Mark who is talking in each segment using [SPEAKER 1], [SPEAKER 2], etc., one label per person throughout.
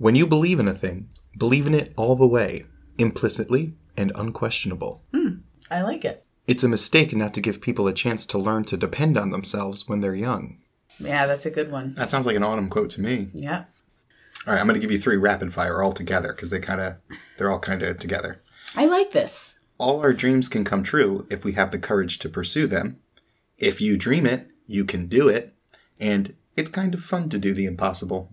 [SPEAKER 1] When you believe in a thing, believe in it all the way, implicitly and unquestionable.
[SPEAKER 2] Hmm, I like it.
[SPEAKER 1] It's a mistake not to give people a chance to learn to depend on themselves when they're young.
[SPEAKER 2] Yeah, that's a good one.
[SPEAKER 1] That sounds like an autumn quote to me.
[SPEAKER 2] Yeah.
[SPEAKER 1] All right, I'm going to give you three rapid fire all together because they kind of they're all kind of together.
[SPEAKER 2] I like this.
[SPEAKER 1] All our dreams can come true if we have the courage to pursue them. If you dream it, you can do it, and it's kind of fun to do the impossible.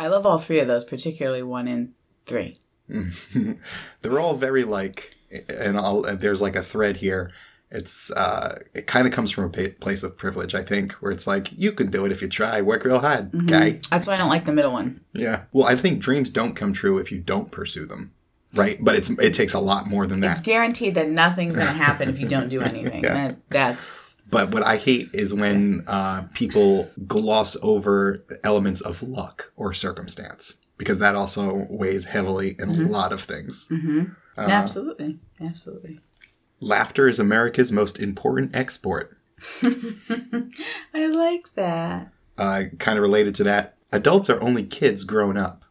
[SPEAKER 2] I love all three of those, particularly one and three.
[SPEAKER 1] They're all very like, and I'll, there's like a thread here. It's uh, it kind of comes from a place of privilege, I think, where it's like you can do it if you try, work real hard, guy.
[SPEAKER 2] That's why I don't like the middle one.
[SPEAKER 1] Yeah. Well, I think dreams don't come true if you don't pursue them, right? But it's it takes a lot more than that.
[SPEAKER 2] It's guaranteed that nothing's going to happen if you don't do anything.
[SPEAKER 1] Yeah.
[SPEAKER 2] That, that's
[SPEAKER 1] But what I hate is when uh, people gloss over elements of luck or circumstance because that also weighs heavily in a lot of things.
[SPEAKER 2] absolutely, absolutely.
[SPEAKER 1] Laughter is America's most important export.
[SPEAKER 2] I like that.
[SPEAKER 1] Uh, kind of related to that, adults are only kids grown up.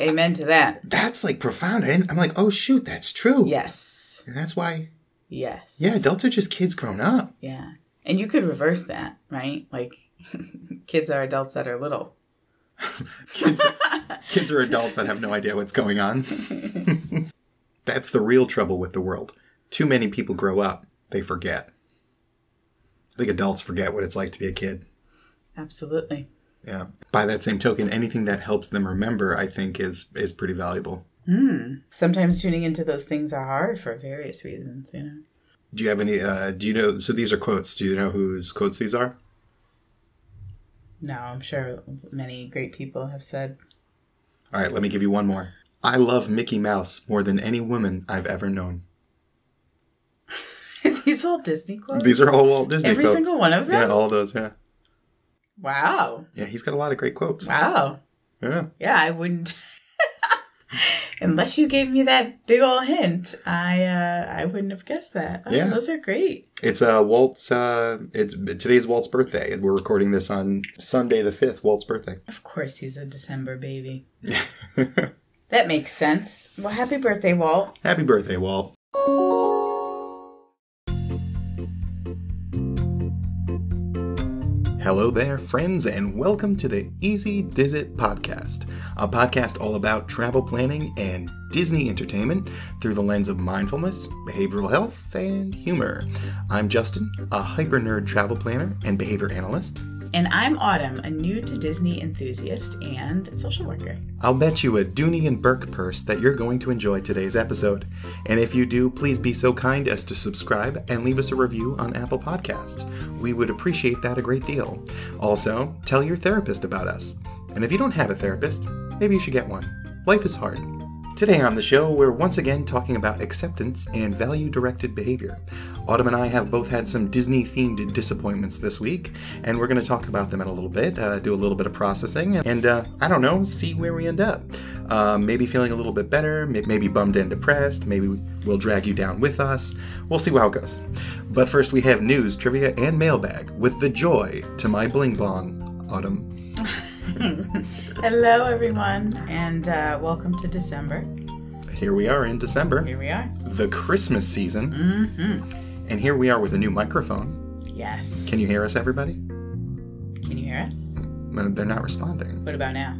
[SPEAKER 2] Amen to that.
[SPEAKER 1] That's like profound. I'm like, oh shoot, that's true.
[SPEAKER 2] Yes,
[SPEAKER 1] And that's why,
[SPEAKER 2] yes.
[SPEAKER 1] yeah, adults are just kids grown up.
[SPEAKER 2] yeah. And you could reverse that, right? Like, kids are adults that are little.
[SPEAKER 1] Kids, kids are adults that have no idea what's going on. That's the real trouble with the world. Too many people grow up, they forget. I think adults forget what it's like to be a kid.
[SPEAKER 2] Absolutely.
[SPEAKER 1] Yeah. By that same token, anything that helps them remember, I think, is is pretty valuable.
[SPEAKER 2] Sometimes tuning into those things are hard for various reasons, you know.
[SPEAKER 1] Do you have any? Uh, do you know? So these are quotes. Do you know whose quotes these are?
[SPEAKER 2] No, I'm sure many great people have said.
[SPEAKER 1] All right, let me give you one more. I love Mickey Mouse more than any woman I've ever known.
[SPEAKER 2] These Walt Disney quotes?
[SPEAKER 1] These are all Walt Disney
[SPEAKER 2] Every
[SPEAKER 1] quotes.
[SPEAKER 2] single one of them.
[SPEAKER 1] Yeah, all those. Yeah,
[SPEAKER 2] Wow.
[SPEAKER 1] yeah. He's got a lot of great quotes.
[SPEAKER 2] Wow.
[SPEAKER 1] Yeah.
[SPEAKER 2] Yeah, I wouldn't. Unless you gave me that big old hint, I uh, I wouldn't have guessed that. Oh,
[SPEAKER 1] Yeah.
[SPEAKER 2] those are great.
[SPEAKER 1] It's uh Walt's uh it's today's Walt's birthday and we're recording this on Sunday the 5th, Walt's birthday.
[SPEAKER 2] Of course, he's a December baby. That makes sense. Well, happy birthday, Walt.
[SPEAKER 1] Happy birthday, Walt. Hello there, friends, and welcome to the Easy Dizit podcast, a podcast all about travel planning and Disney entertainment through the lens of mindfulness, behavioral health, and humor. I'm Justin, a hyper nerd travel planner and behavior analyst.
[SPEAKER 2] And I'm Autumn, a new to Disney enthusiast and social worker.
[SPEAKER 1] I'll bet you a Dooney and Bourke purse that you're going to enjoy today's episode. And if you do, please be so kind as to subscribe and leave us a review on Apple Podcasts. We would appreciate that a great deal. Also, tell your therapist about us. And if you don't have a therapist, maybe you should get one. Life is hard. Today on the show, we're once again talking about acceptance and value directed behavior. Autumn and I have both had some Disney themed disappointments this week, and we're going to talk about them in a little bit, uh, do a little bit of processing, and uh, I don't know, see where we end up. Uh, maybe feeling a little bit better, maybe bummed and depressed, maybe we'll drag you down with us. We'll see how it goes. But first, we have news, trivia, and mailbag with the joy to my bling blong, Autumn.
[SPEAKER 2] Hello, everyone, and uh, welcome to December.
[SPEAKER 1] Here we are in December.
[SPEAKER 2] Here we are.
[SPEAKER 1] the Christmas season. Mm-hmm. And here we are with a new microphone.
[SPEAKER 2] Yes.
[SPEAKER 1] Can you hear us, everybody?
[SPEAKER 2] Can you hear us?
[SPEAKER 1] They're not responding.
[SPEAKER 2] What about now?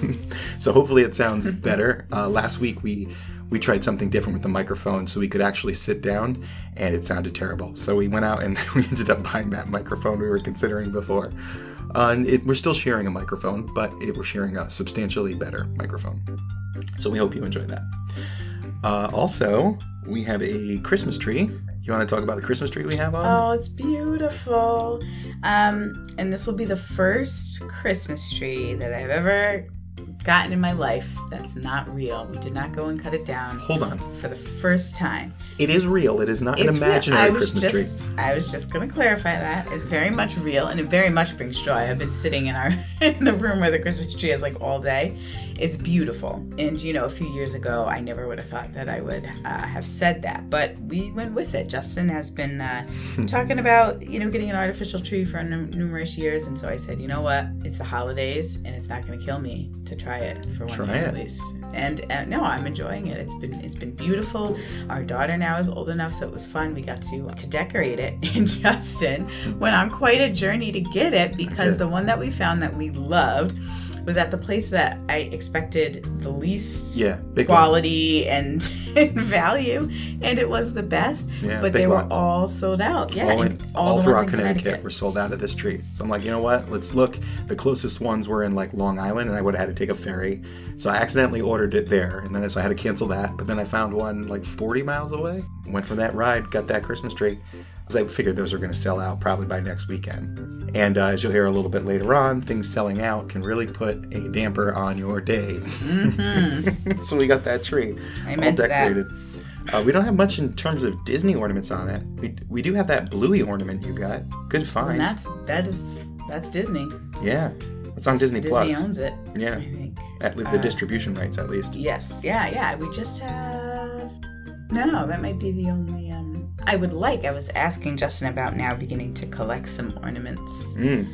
[SPEAKER 1] so hopefully it sounds better. Uh, last week we we tried something different with the microphone so we could actually sit down, and it sounded terrible. So we went out and we ended up buying that microphone we were considering before. Uh, and it, we're still sharing a microphone, but it, we're sharing a substantially better microphone. So we hope you enjoy that. Uh, also, we have a Christmas tree. You want to talk about the Christmas tree we have on?
[SPEAKER 2] Oh, it's beautiful. Um, and this will be the first Christmas tree that I've ever gotten in my life that's not real. We did not go and cut it down
[SPEAKER 1] Hold on.
[SPEAKER 2] for the first time.
[SPEAKER 1] It is real. It is not an
[SPEAKER 2] It's real.
[SPEAKER 1] imaginary
[SPEAKER 2] I was
[SPEAKER 1] Christmas
[SPEAKER 2] just,
[SPEAKER 1] tree.
[SPEAKER 2] I was just going to clarify that. It's very much real, and it very much brings joy. I've been sitting in our in the room where the Christmas tree is like all day. It's beautiful, and you know, a few years ago, I never would have thought that I would uh, have said that, but we went with it. Justin has been uh, talking about you know getting an artificial tree for num- numerous years, and so I said, you know what? It's the holidays, and it's not going to kill me to try it for one
[SPEAKER 1] Try
[SPEAKER 2] at least. And uh, no, I'm enjoying it. It's been it's been beautiful. Our daughter now is old enough, so it was fun. We got to to decorate it. And Justin went on quite a journey to get it because the one that we found that we loved was at the place that I expected the least
[SPEAKER 1] Yeah, big
[SPEAKER 2] quality and, and value, and it was the best.
[SPEAKER 1] Yeah,
[SPEAKER 2] but they were all sold out. Yeah,
[SPEAKER 1] all, in,
[SPEAKER 2] and
[SPEAKER 1] all, throughout
[SPEAKER 2] in
[SPEAKER 1] Connecticut, were sold out of this tree. So I'm like, you know what? Let's look. The closest ones were in like Long Island, and I would have had to take a ferry. So I accidentally ordered it there, and then so I had to cancel that. But then I found one like 40 miles away. Went for that ride, got that Christmas tree. Because I figured those were going to sell out probably by next weekend. And uh, as you'll hear a little bit later on, things selling out can really put a damper on your day. so we got that tree
[SPEAKER 2] Mm-hmm. I
[SPEAKER 1] all decorated. Uh, we don't have much in terms of Disney ornaments on it. We, we do have that Bluey ornament you got. Good find.
[SPEAKER 2] And that's that is that's Disney.
[SPEAKER 1] yeah. It's on Disney,
[SPEAKER 2] Disney
[SPEAKER 1] Plus.
[SPEAKER 2] Disney owns it.
[SPEAKER 1] Yeah.
[SPEAKER 2] I think.
[SPEAKER 1] At the
[SPEAKER 2] Uh,
[SPEAKER 1] distribution rights, at least.
[SPEAKER 2] Yes. Yeah. Yeah. We just have. No, that might be the only. I would like. I was asking Justin about now beginning to collect some ornaments,
[SPEAKER 1] Mm.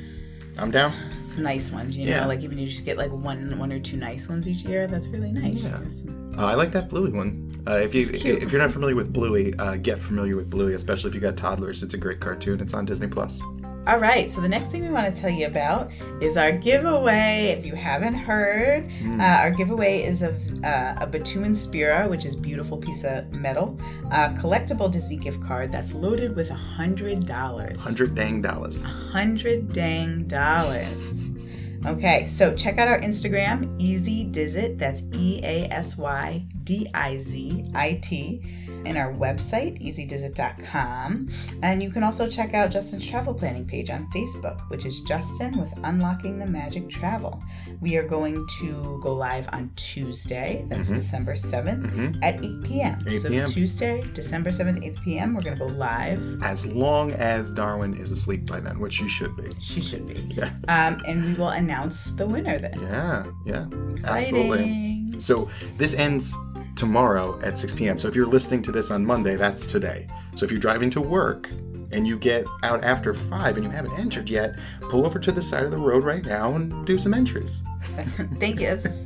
[SPEAKER 1] I'm down.
[SPEAKER 2] some nice ones. You
[SPEAKER 1] Yeah.
[SPEAKER 2] know, like even if you just get like one, one or two nice ones each year. That's really nice.
[SPEAKER 1] Yeah.
[SPEAKER 2] Some-
[SPEAKER 1] Uh, I like that Bluey one. Uh, if you if you're not familiar with Bluey, uh, get familiar with Bluey, especially if you got toddlers. It's a great cartoon. It's on Disney Plus.
[SPEAKER 2] All right. So the next thing we want to tell you about is our giveaway. If you haven't heard,
[SPEAKER 1] Mm.
[SPEAKER 2] Uh, our giveaway is of uh, a Batuman Spira, which is beautiful piece of metal, a collectible Disney gift card that's loaded with a hundred dollars.
[SPEAKER 1] Hundred dang dollars.
[SPEAKER 2] Hundred dang dollars. Okay, so check out our Instagram, Easy Dizit. That's E A S Y D I Z I T. And our website, easydizit.com. And you can also check out Justin's travel planning page on Facebook, which is Justin with Unlocking the Magic Travel. We are going to go live on Tuesday, that's
[SPEAKER 1] Mhm.
[SPEAKER 2] December 7th,
[SPEAKER 1] Mhm.
[SPEAKER 2] at 8 p.m.
[SPEAKER 1] 8
[SPEAKER 2] so
[SPEAKER 1] p.m..
[SPEAKER 2] Tuesday, December 7th, 8 p.m., we're going to go live.
[SPEAKER 1] As long as Darwin is asleep by then, which she should be.
[SPEAKER 2] She should be.
[SPEAKER 1] Yeah.
[SPEAKER 2] Um, and we will announce the winner then.
[SPEAKER 1] Yeah. Yeah.
[SPEAKER 2] Exciting.
[SPEAKER 1] Absolutely. So this ends tomorrow at 6 p.m. So if you're listening to this on Monday, that's today. So if you're driving to work and you get out after 5 and you haven't entered yet, pull over to the side of the road right now and do some entries.
[SPEAKER 2] Thank you. That's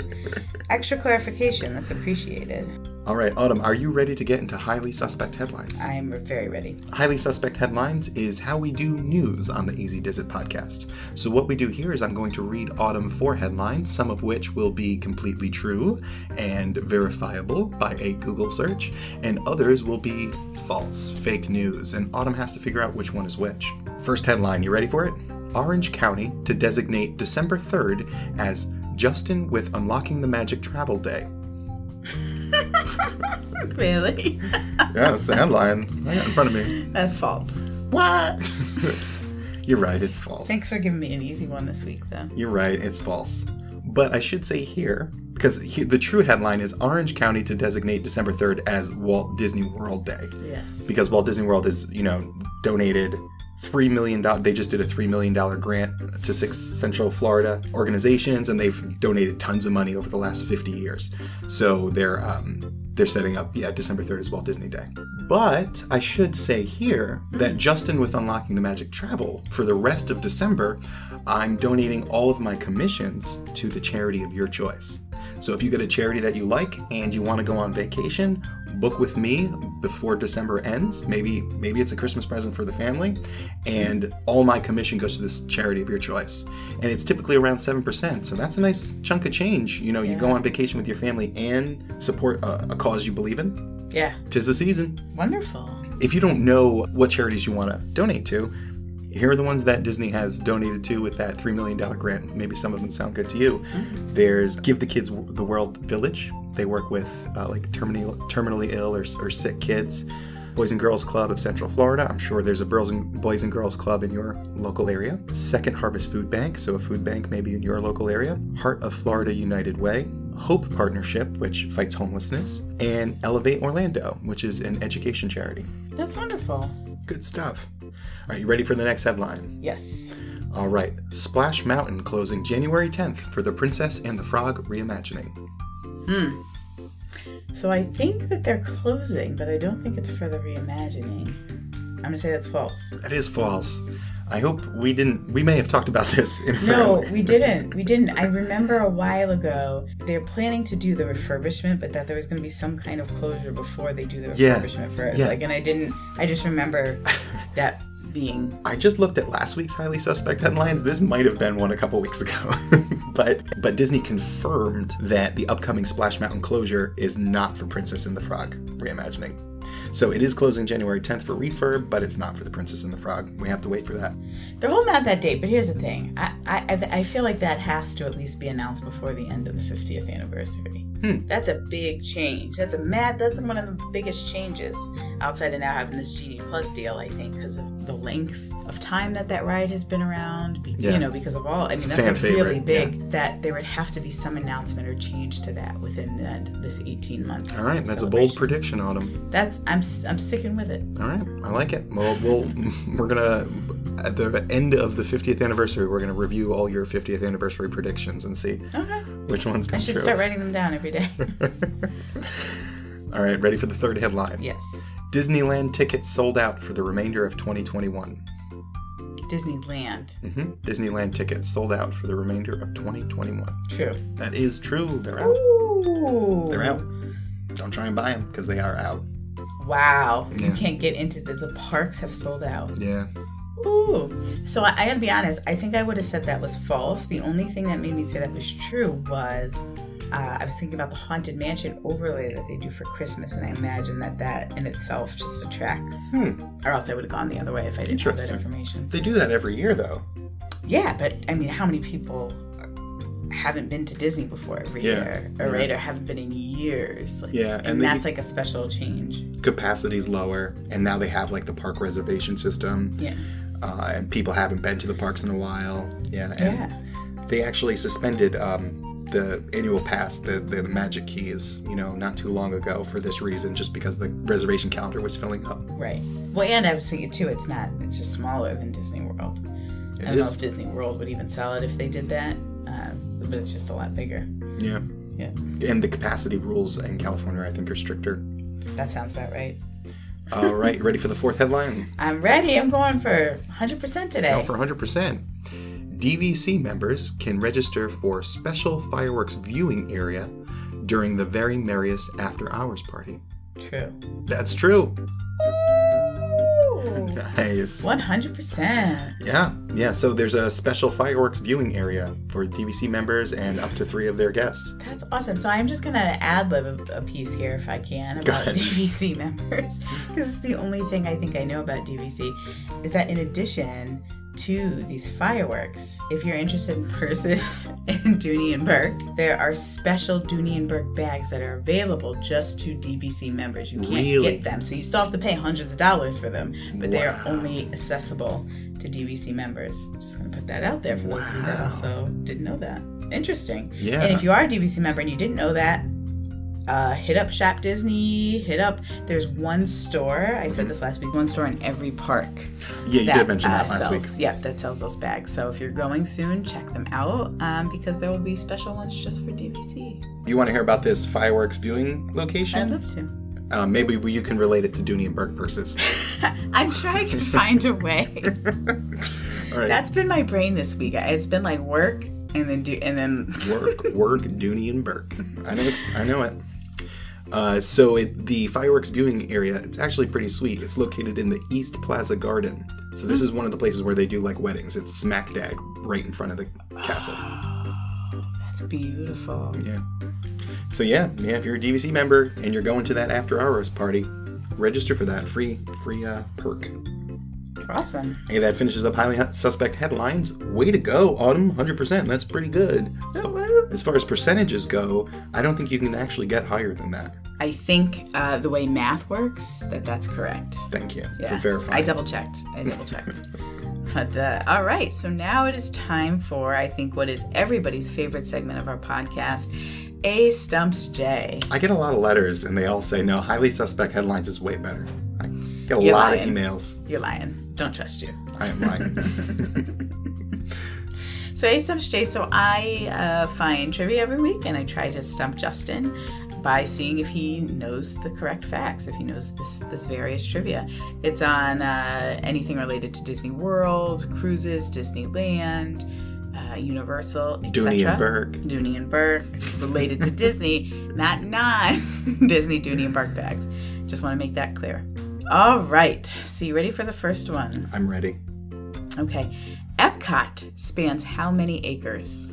[SPEAKER 2] extra clarification. That's appreciated.
[SPEAKER 1] All right, Autumn, are you ready to get into highly suspect headlines?
[SPEAKER 2] I am very ready.
[SPEAKER 1] Highly Suspect Headlines is how we do news on the Easy Dizit podcast. So, what we do here is I'm going to read Autumn four headlines, some of which will be completely true and verifiable by a Google search, and others will be false, fake news, and Autumn has to figure out which one is which. First headline, you ready for it? Orange County to designate December 3rd as Justin with Unlocking the Magic Travel Day.
[SPEAKER 2] Really?
[SPEAKER 1] Yeah, that's the headline. I got in front of me.
[SPEAKER 2] That's false.
[SPEAKER 1] What? You're right, it's false.
[SPEAKER 2] Thanks for giving me an easy one this week, though.
[SPEAKER 1] You're right, it's false. But I should say here, because he, the true headline is Orange County to designate December 3rd as Walt Disney World Day.
[SPEAKER 2] Yes.
[SPEAKER 1] Because Walt Disney World is, you know, donated $3 million. They just did a $3 million grant to six Central Florida organizations, and they've donated tons of money over the last 50 years. So they're, um, they're setting up, yeah, December 3rd is Walt Disney Day. But I should say here that Justin with Unlocking the Magic Travel, for the rest of December, I'm donating all of my commissions to the charity of your choice. So if you get a charity that you like and you want to go on vacation, book with me before December ends. Maybe maybe it's a Christmas present for the family, and all my commission goes to this charity of your choice. And it's typically around 7%. So that's a nice chunk of change. You know, you go on vacation with your family and support a, a cause you believe in.
[SPEAKER 2] Yeah.
[SPEAKER 1] Tis the season.
[SPEAKER 2] Wonderful.
[SPEAKER 1] If you don't know what charities you want to donate to, here are the ones that Disney has donated to with that $3 million grant. Maybe some of them sound good to you. There's Give the Kids the World Village. They work with uh, like terminally, terminally ill or, or sick kids. Boys and Girls Club of Central Florida. I'm sure there's a Girls and Boys and Girls Club in your local area. Second Harvest Food Bank, so a food bank maybe in your local area. Heart of Florida United Way. Hope Partnership, which fights homelessness, and Elevate Orlando, which is an education charity.
[SPEAKER 2] That's wonderful.
[SPEAKER 1] Good stuff. Are you ready for the next headline?
[SPEAKER 2] Yes.
[SPEAKER 1] All right. Splash Mountain closing January 10th for the Princess and the Frog reimagining.
[SPEAKER 2] Hmm. So I think that they're closing, but I don't think it's for the reimagining. I'm gonna say that's false.
[SPEAKER 1] That is false. I hope we didn't. We may have talked about this in
[SPEAKER 2] No, we didn't. We didn't. I remember a while ago they're planning to do the refurbishment, but that there was going to be some kind of closure before they do the
[SPEAKER 1] Yeah.
[SPEAKER 2] refurbishment for it.
[SPEAKER 1] Yeah.
[SPEAKER 2] Like, and I didn't. I just remember that being.
[SPEAKER 1] I just looked at last week's highly suspect headlines. This might have been one a couple weeks ago, but but Disney confirmed that the upcoming Splash Mountain closure is not for Princess and the Frog reimagining. So it is closing January 10th for refurb, but it's not for the Princess and the Frog. We have to wait for that.
[SPEAKER 2] They're holding out that date, but here's the thing. I, I I- feel like that has to at least be announced before the end of the 50th anniversary.
[SPEAKER 1] Hmm.
[SPEAKER 2] That's a big change. That's a mad. That's one of the biggest changes outside of now having this Genie Plus deal. I think because of the length of time that that ride has been around. Be,
[SPEAKER 1] Yeah.
[SPEAKER 2] You know, because of all. I mean,
[SPEAKER 1] a
[SPEAKER 2] that's a really
[SPEAKER 1] favorite,
[SPEAKER 2] big. That there would have to be some announcement or change to that within the, this 18 month.
[SPEAKER 1] All right, that's a bold prediction, Autumn.
[SPEAKER 2] That's I'm I'm sticking with it.
[SPEAKER 1] All right, I like it. Well, we'll we're gonna at the end of the 50th anniversary, we're gonna review all your 50th anniversary predictions and see
[SPEAKER 2] Okay.
[SPEAKER 1] which ones
[SPEAKER 2] I should
[SPEAKER 1] true.
[SPEAKER 2] start writing them down every day.
[SPEAKER 1] all right, ready for the third headline?
[SPEAKER 2] yes.
[SPEAKER 1] Disneyland tickets sold out for the remainder of 2021.
[SPEAKER 2] Disneyland.
[SPEAKER 1] hmm Disneyland tickets sold out for the remainder of 2021.
[SPEAKER 2] True.
[SPEAKER 1] That is true. They're out.
[SPEAKER 2] Ooh.
[SPEAKER 1] They're out. Don't try and buy them because they are out.
[SPEAKER 2] Wow. You can't get into the, the parks have sold out.
[SPEAKER 1] Yeah.
[SPEAKER 2] Ooh. So I, I gotta be honest, I think I would have said that was false. The only thing that made me say that was true was uh, I was thinking about the Haunted Mansion overlay that they do for Christmas, and I imagine that that in itself just attracts.
[SPEAKER 1] Hmm.
[SPEAKER 2] Or else I would have gone the other way if I didn't have that information.
[SPEAKER 1] They do that every year, though.
[SPEAKER 2] Yeah, but I mean, how many people haven't been to Disney before every
[SPEAKER 1] Yeah,
[SPEAKER 2] year, or
[SPEAKER 1] yeah.
[SPEAKER 2] right, or haven't been in years? Like,
[SPEAKER 1] Yeah,
[SPEAKER 2] and,
[SPEAKER 1] and
[SPEAKER 2] that's like a special change.
[SPEAKER 1] Capacity's lower, and now they have like the park reservation system,
[SPEAKER 2] Yeah.
[SPEAKER 1] uh, and people haven't been to the parks in a while. Yeah, and
[SPEAKER 2] Yeah.
[SPEAKER 1] they actually suspended um, the annual pass, the the Magic Keys, you know, not too long ago for this reason, just because the reservation calendar was filling up.
[SPEAKER 2] Right. Well, and I was thinking too, it's not, it's just smaller than Disney World.
[SPEAKER 1] It
[SPEAKER 2] I don't know if Disney World would even sell it if they did that, um, but it's just a lot bigger.
[SPEAKER 1] Yeah.
[SPEAKER 2] Yeah.
[SPEAKER 1] And the capacity rules in California, I think, are stricter.
[SPEAKER 2] That sounds about right.
[SPEAKER 1] All right, ready for the fourth headline?
[SPEAKER 2] I'm ready. I'm going for 100% today.
[SPEAKER 1] Go for 100%. DVC members can register for special fireworks viewing area during the Very Merriest After Hours party.
[SPEAKER 2] True.
[SPEAKER 1] That's true.
[SPEAKER 2] Ooh.
[SPEAKER 1] Nice.
[SPEAKER 2] 100%.
[SPEAKER 1] Yeah, yeah. So there's a special fireworks viewing area for DVC members and up to three of their guests.
[SPEAKER 2] That's awesome. So I'm just gonna ad lib a, a piece here if I can about. DVC members because it's the only thing I think I know about DVC is that in addition to these fireworks, if you're interested in purses in Dooney and Bourke, there are special Dooney and Bourke bags that are available just to DVC members. You can't
[SPEAKER 1] Really?
[SPEAKER 2] get them, so you still have to pay hundreds of dollars for them, but they are only accessible to DVC members. Just gonna put that out there for those of you that also didn't know that. Interesting.
[SPEAKER 1] Yeah.
[SPEAKER 2] And if you are a DVC member and you didn't know that, uh, hit up Shop Disney. Hit up. There's one store. I said this last week. One store in every park.
[SPEAKER 1] yeah, you did mention
[SPEAKER 2] uh,
[SPEAKER 1] that last
[SPEAKER 2] sells,
[SPEAKER 1] week.
[SPEAKER 2] Yep, that sells those bags. So if you're going soon, check them out um, because there will be special ones just for DVC.
[SPEAKER 1] You want to hear about this fireworks viewing location?
[SPEAKER 2] I'd love to.
[SPEAKER 1] Uh, maybe we- you can relate it to Dooney and Bourke purses.
[SPEAKER 2] I'm sure I can find a way.
[SPEAKER 1] All right.
[SPEAKER 2] That's been my brain this week. It's been like work and then do and then
[SPEAKER 1] work, work, Dooney and Bourke. I know it. I know it. Uh, so it, the fireworks viewing area, it's actually pretty sweet. It's located in the East Plaza Garden. So this is one of the places where they do like weddings. It's smack dab right in front of the castle.
[SPEAKER 2] That's beautiful.
[SPEAKER 1] Yeah. So yeah, yeah. If you're a DVC member and you're going to that after hours party, register for that free free uh, perk.
[SPEAKER 2] Awesome.
[SPEAKER 1] Hey, that finishes up highly suspect headlines. Way to go, Autumn. 100%. That's pretty good. As far, as far as percentages go, I don't think you can actually get higher than that.
[SPEAKER 2] I think uh, the way math works, that that's correct.
[SPEAKER 1] Thank you
[SPEAKER 2] Yeah,
[SPEAKER 1] for verifying.
[SPEAKER 2] I double checked. I double checked. but uh, all right, so now it is time for I think what is everybody's favorite segment of our podcast, A Stumps J.
[SPEAKER 1] I get a lot of letters and they all say, no, highly suspect headlines is way better. I get a
[SPEAKER 2] You're
[SPEAKER 1] lot
[SPEAKER 2] lying.
[SPEAKER 1] of emails.
[SPEAKER 2] You're lying. Don't trust you.
[SPEAKER 1] I am lying.
[SPEAKER 2] So So A stumps J. So I uh, find trivia every week, and I try to stump Justin by seeing if he knows the correct facts, if he knows this this various trivia. It's on uh, anything related to Disney World, cruises, Disneyland, uh, Universal, etc.
[SPEAKER 1] Dooney and Bourke.
[SPEAKER 2] Dooney and Bourke, related to Disney, not non Disney Dooney and Bourke bags. Just want to make that clear. All right, so you ready for the first one?
[SPEAKER 1] I'm ready.
[SPEAKER 2] Okay. Epcot spans how many acres?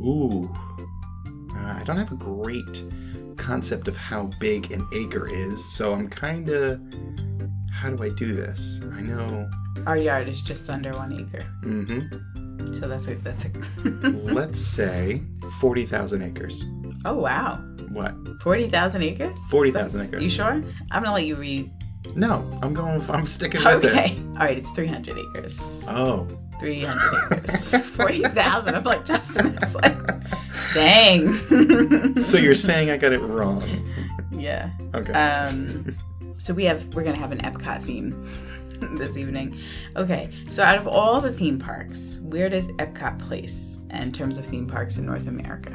[SPEAKER 1] Ooh. Uh, I don't have a great concept of how big an acre is, so I'm kind of. How do I do this? I know.
[SPEAKER 2] Our yard is just under one acre,
[SPEAKER 1] Mm-hmm.
[SPEAKER 2] so that's a that's a.
[SPEAKER 1] Let's say forty thousand acres.
[SPEAKER 2] oh wow,
[SPEAKER 1] What?
[SPEAKER 2] forty thousand acres.
[SPEAKER 1] Forty thousand acres.
[SPEAKER 2] You sure? I'm gonna let you read.
[SPEAKER 1] No, I'm going. I'm sticking with
[SPEAKER 2] Okay.
[SPEAKER 1] it.
[SPEAKER 2] All right, it's three hundred acres.
[SPEAKER 1] Oh.
[SPEAKER 2] 300 acres. 40,000. I'm like, Justin, it's like, dang.
[SPEAKER 1] So you're saying I got it wrong?
[SPEAKER 2] Yeah.
[SPEAKER 1] Okay.
[SPEAKER 2] Um, so we have, we're going to have an Epcot theme this evening. Okay. So out of all the theme parks, where does Epcot place in terms of theme parks in North America?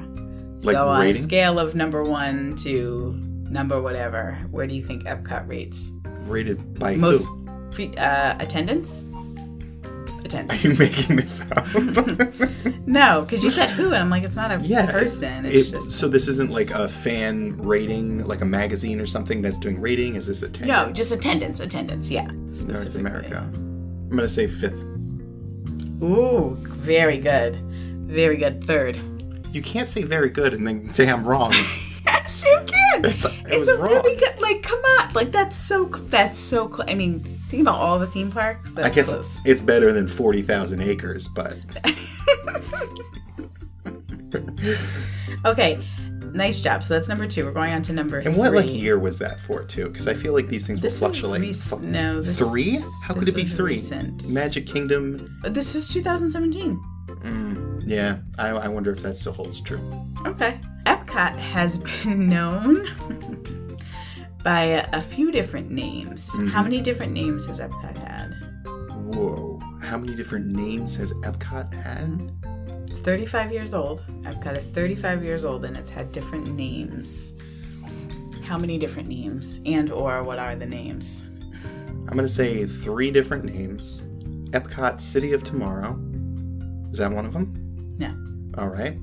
[SPEAKER 1] Like
[SPEAKER 2] so on a scale of number one to number whatever, where do you think Epcot rates?
[SPEAKER 1] Rated by
[SPEAKER 2] Most
[SPEAKER 1] who?
[SPEAKER 2] pre, uh, attendance?
[SPEAKER 1] Are you making this up?
[SPEAKER 2] No, because you said who, and I'm like, it's not a
[SPEAKER 1] Yeah,
[SPEAKER 2] person.
[SPEAKER 1] It-
[SPEAKER 2] It's just
[SPEAKER 1] so this isn't like a fan rating, like a magazine or something that's doing rating. Is this attendance?
[SPEAKER 2] no, just attendance. Attendance, yeah.
[SPEAKER 1] North. America. I'm gonna say fifth.
[SPEAKER 2] Ooh, very good, very good. Third.
[SPEAKER 1] You can't say very good and then say I'm wrong.
[SPEAKER 2] Yes, you can.
[SPEAKER 1] It's-
[SPEAKER 2] It's,
[SPEAKER 1] it was
[SPEAKER 2] a
[SPEAKER 1] wrong.
[SPEAKER 2] really good. Like, come on. Like that's so. That's so. I mean, think about all the theme parks.
[SPEAKER 1] I guess
[SPEAKER 2] close.
[SPEAKER 1] it's better than forty thousand acres, but
[SPEAKER 2] Okay, nice job. So that's number two. We're going on to number
[SPEAKER 1] and
[SPEAKER 2] three.
[SPEAKER 1] what like year was that for too? Because I feel like these things will fluctuate.
[SPEAKER 2] rec- no. This,
[SPEAKER 1] Three? How could it be three?
[SPEAKER 2] Recent.
[SPEAKER 1] Magic Kingdom.
[SPEAKER 2] But This is 2017.
[SPEAKER 1] Mm, yeah, I, I wonder if that still holds true.
[SPEAKER 2] Okay. Epcot has been known by a, a few different names.
[SPEAKER 1] Mhm.
[SPEAKER 2] How many different names has Epcot had?
[SPEAKER 1] Whoa, how many different names has Epcot had?
[SPEAKER 2] It's 35 years old. Epcot is 35 years old and it's had different names. How many different names? And or what are the names?
[SPEAKER 1] I'm gonna say three different names. Epcot City of Tomorrow. Is that one of them?
[SPEAKER 2] No.
[SPEAKER 1] All right.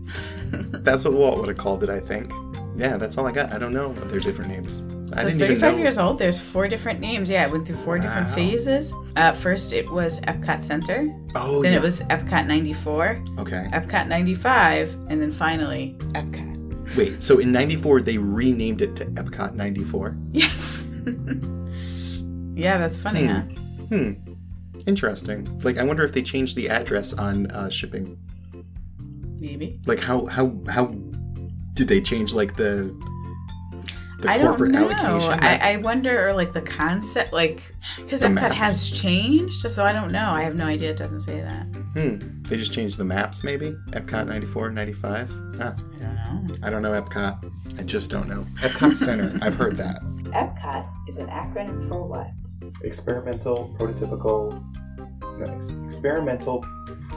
[SPEAKER 1] That's what Walt would have called it, I think. Yeah, that's all I got. I don't know their different names. I
[SPEAKER 2] So it's 35
[SPEAKER 1] know.
[SPEAKER 2] years old. There's four different names. Yeah, it went through four different phases. Uh, first, it was Epcot Center.
[SPEAKER 1] Oh
[SPEAKER 2] then
[SPEAKER 1] yeah.
[SPEAKER 2] it was Epcot 94,
[SPEAKER 1] Okay.
[SPEAKER 2] Epcot 95, and then finally Epcot.
[SPEAKER 1] Wait. So in '94 they renamed it to Epcot '94.
[SPEAKER 2] Yes. yeah, that's funny, huh?
[SPEAKER 1] Hmm. Interesting. Like, I wonder if they changed the address on uh, shipping.
[SPEAKER 2] Maybe.
[SPEAKER 1] Like, how how how did they change like the the
[SPEAKER 2] I don't know.
[SPEAKER 1] allocation?
[SPEAKER 2] I, I wonder, or like the concept, like because
[SPEAKER 1] The
[SPEAKER 2] Epcot
[SPEAKER 1] maps.
[SPEAKER 2] has changed, so I don't know. I have no idea. It doesn't say that.
[SPEAKER 1] Hmm. They just changed the maps, maybe? Epcot 94, 95? Ah,
[SPEAKER 2] I don't know.
[SPEAKER 1] I don't know Epcot. I just don't know. Epcot Center. I've heard that.
[SPEAKER 2] Epcot is an acronym for what?
[SPEAKER 1] Experimental, prototypical. No, ex- experimental,